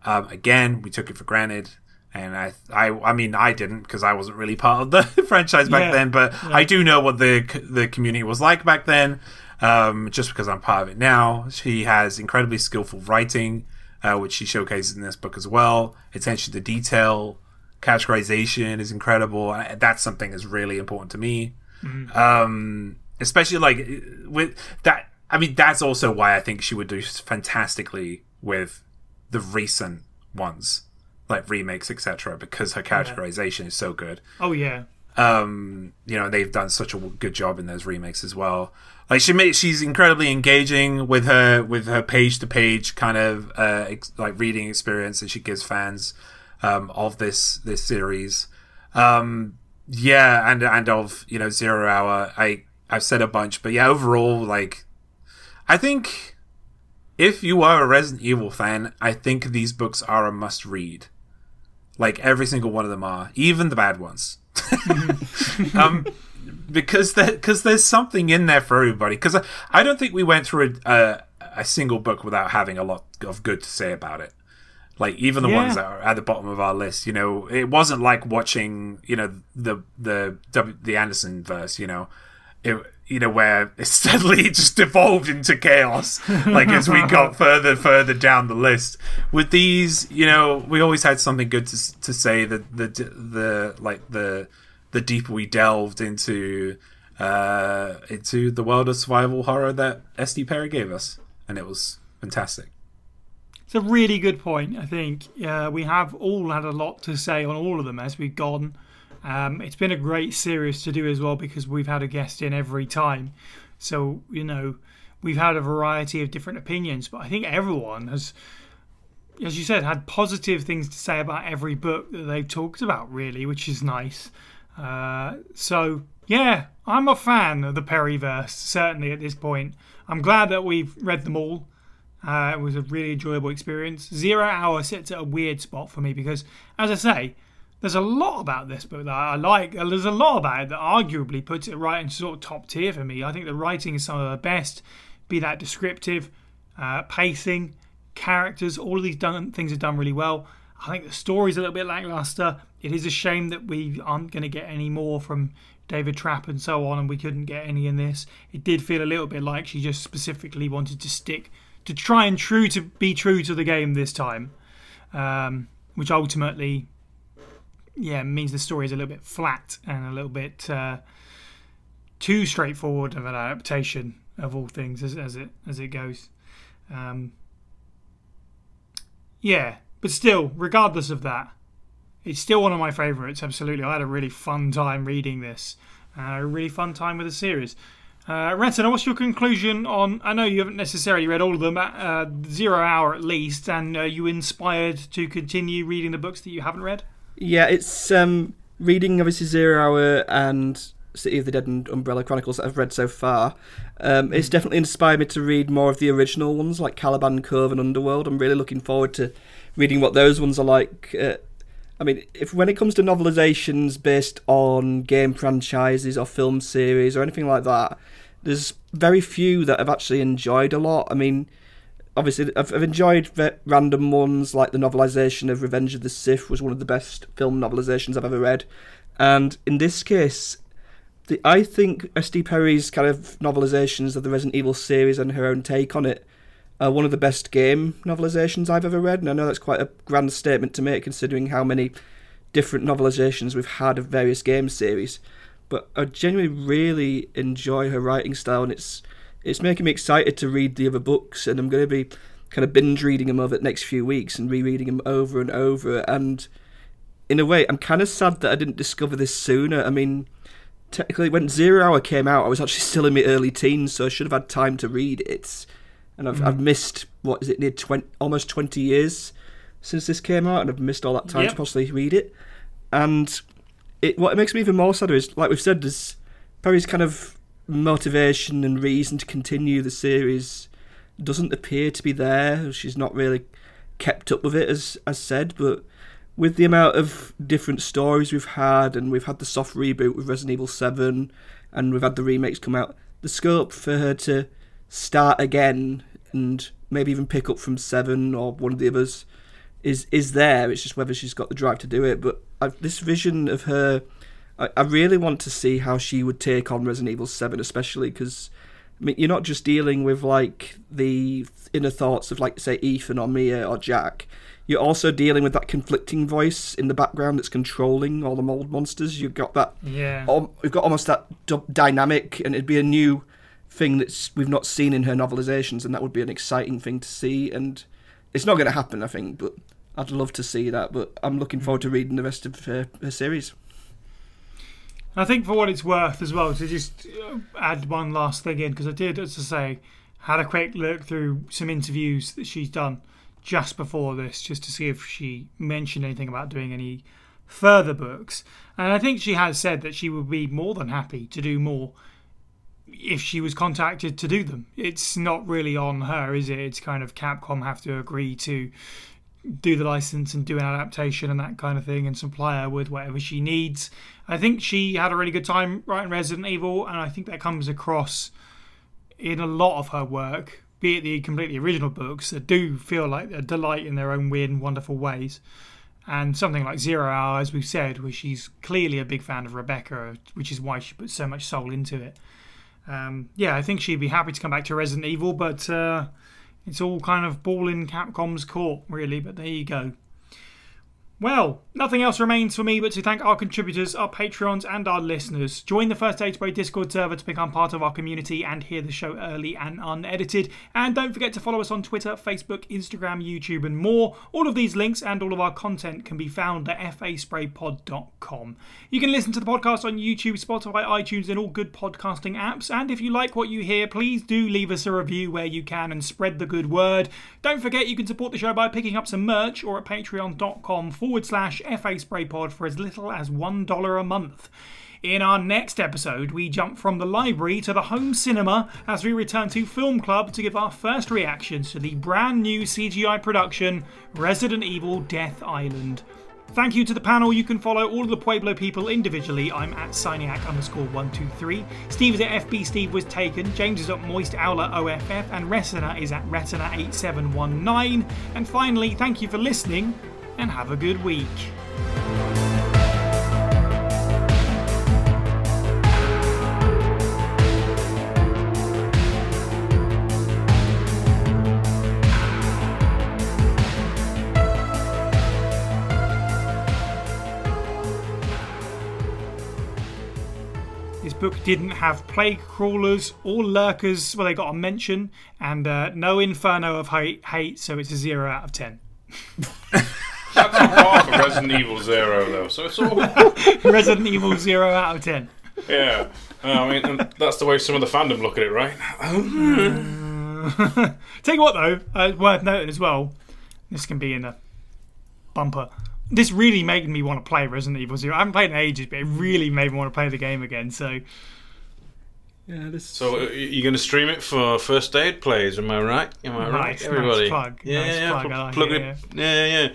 Um, again, we took it for granted, and I, I, I mean, I didn't because I wasn't really part of the franchise back Yeah. then, but I do know what the the community was like back then. Um, just because I'm part of it now, she has incredibly skillful writing, uh, which she showcases in this book as well. Attention to detail, categorization is incredible. That's something that's really important to me. Um, especially like with that. I mean, that's also why I think she would do fantastically with the recent ones, like remakes, etc. Because her categorization is so good oh, yeah. um you know they've done such a good job in those remakes as well like she makes she's incredibly engaging with her with her page to page kind of uh ex- like reading experience that she gives fans um of this this series um yeah and and of you know zero hour i i've said a bunch but yeah overall like i think if you are a resident evil fan i think these books are a must read like every single one of them are even the bad ones um, because because there's something in there for everybody. Because I, I don't think we went through a, a a single book without having a lot of good to say about it. Like even the Yeah. ones that are at the bottom of our list, you know, it wasn't like watching, you know, the the the Anderson verse, you know, it you know where it steadily just evolved into chaos. Like as we got further further down the list, with these, you know, we always had something good to to say. That the the like the the deeper we delved into uh into the world of survival horror that SD Perry gave us, and it was fantastic. It's a really good point. I think uh, we have all had a lot to say on all of them as we've gone. Um, it's been a great series to do as well because we've had a guest in every time. So, you know, we've had a variety of different opinions, but I think everyone has, as you said, had positive things to say about every book that they've talked about, really, which is nice. Uh, so, yeah, I'm a fan of the Perryverse, certainly at this point. I'm glad that we've read them all. Uh, it was a really enjoyable experience. Zero Hour sits at a weird spot for me because, as I say, there's a lot about this book that I like. There's a lot about it that arguably puts it right in sort of top tier for me. I think the writing is some of the best, be that descriptive, uh, pacing, characters, all of these done, things are done really well. I think the story's a little bit lackluster. It is a shame that we aren't going to get any more from David Trapp and so on, and we couldn't get any in this. It did feel a little bit like she just specifically wanted to stick to try and true to be true to the game this time, um, which ultimately, yeah, means the story is a little bit flat and a little bit uh, too straightforward of an adaptation of all things as, as it as it goes. Um, yeah, but still, regardless of that, it's still one of my favourites. Absolutely, I had a really fun time reading this, uh, a really fun time with the series. Uh, Retina, what's your conclusion on? I know you haven't necessarily read all of them, at uh, Zero Hour at least, and uh, you inspired to continue reading the books that you haven't read? Yeah, it's um, reading obviously Zero Hour and City of the Dead and Umbrella Chronicles that I've read so far. Um, It's definitely inspired me to read more of the original ones like Caliban Cove and Underworld. I'm really looking forward to reading what those ones are like. Uh, I mean, if when it comes to novelizations based on game franchises or film series or anything like that, there's very few that I've actually enjoyed a lot. I mean, obviously I've, I've enjoyed random ones like the novelization of Revenge of the Sith was one of the best film novelizations I've ever read, and in this case, the I think S.D. Perry's kind of novelizations of the Resident Evil series and her own take on it are one of the best game novelizations I've ever read, and I know that's quite a grand statement to make considering how many different novelizations we've had of various game series. But I genuinely really enjoy her writing style, and it's it's making me excited to read the other books, and I'm going to be kind of binge reading them over the next few weeks and rereading them over and over. And in a way, I'm kind of sad that I didn't discover this sooner. I mean, technically, when Zero Hour came out, I was actually still in my early teens, so I should have had time to read it. And I've, mm. I've missed, what is it, near 20, almost 20 years since this came out, and I've missed all that time Yep. to possibly read it. And it what it makes me even more sadder is, like we've said, there's Perry's kind of motivation and reason to continue the series doesn't appear to be there. She's not really kept up with it, as as said, but with the amount of different stories we've had, and we've had the soft reboot with Resident Evil 7, and we've had the remakes come out, the scope for her to start again and maybe even pick up from 7 or one of the others is is there. It's just whether she's got the drive to do it. But I've, this vision of her, I, I really want to see how she would take on Resident Evil 7, especially because. I mean, you're not just dealing with like the inner thoughts of like say Ethan or Mia or Jack. You're also dealing with that conflicting voice in the background that's controlling all the mold monsters. You've got that. Yeah. Um, we've got almost that d- dynamic, and it'd be a new thing that we've not seen in her novelizations, and that would be an exciting thing to see. And it's not going to happen, I think, but I'd love to see that. But I'm looking forward to reading the rest of her, her series. I think for what it's worth as well, to just uh, add one last thing in, because I did, as I say, had a quick look through some interviews that she's done just before this, just to see if she mentioned anything about doing any further books. And I think she has said that she would be more than happy to do more if she was contacted to do them. It's not really on her, is it? It's kind of Capcom have to agree to do the license and do an adaptation and that kind of thing and supply her with whatever she needs. I think she had a really good time writing Resident Evil, and I think that comes across in a lot of her work, be it the completely original books that do feel like a delight in their own weird and wonderful ways. And something like Zero Hour, as we've said, where she's clearly a big fan of Rebecca, which is why she put so much soul into it. Um, yeah, I think she'd be happy to come back to Resident Evil, but uh, it's all kind of ball in Capcom's court, really. But there you go. Well, nothing else remains for me but to thank our contributors, our Patreons, and our listeners. Join the First Aid Spray Discord server to become part of our community and hear the show early and unedited. And don't forget to follow us on Twitter, Facebook, Instagram, YouTube, and more. All of these links and all of our content can be found at faspraypod.com. You can listen to the podcast on YouTube, Spotify, iTunes, and all good podcasting apps. And if you like what you hear, please do leave us a review where you can and spread the good word. Don't forget you can support the show by picking up some merch or at patreon.com forward slash FA Spraypod for as little as $1 a month. In our next episode, we jump from the library to the home cinema as we return to Film Club to give our first reactions to the brand new CGI production Resident Evil Death Island. Thank you to the panel. You can follow all of the Pueblo people individually. I'm at Psyniac underscore 123. Steve is at FB Steve Was Taken. James is at Moist Owlette OFF. And Retina is at Retina8719. And finally, thank you for listening and have a good week. This book didn't have plague crawlers or lurkers. Well, they got a mention, and uh, no inferno of hate, hate, so it's a zero out of ten. That's on par for Resident Evil Zero, though. So it's all Resident Evil zero out of ten. yeah. Uh, I mean, and that's the way some of the fandom look at it, right? Tell you what, though, uh, worth noting as well. This can be in the bumper. This really made me want to play Resident Evil Zero. I haven't played in ages, but it really made me want to play the game again. So Yeah, this. So uh, you're going to stream it for first aid plays? Am I right? Am I right, Nice, nice everybody? plug, Yeah, nice yeah, plug, pl- I like plug it, it. Yeah, yeah.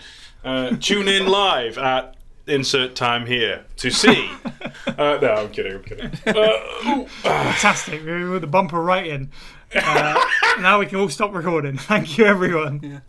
Uh, tune in live at insert time here to see. uh, no, I'm kidding. I'm kidding. Uh, fantastic! We with the bumper right in. Uh, now we can all stop recording. Thank you, everyone.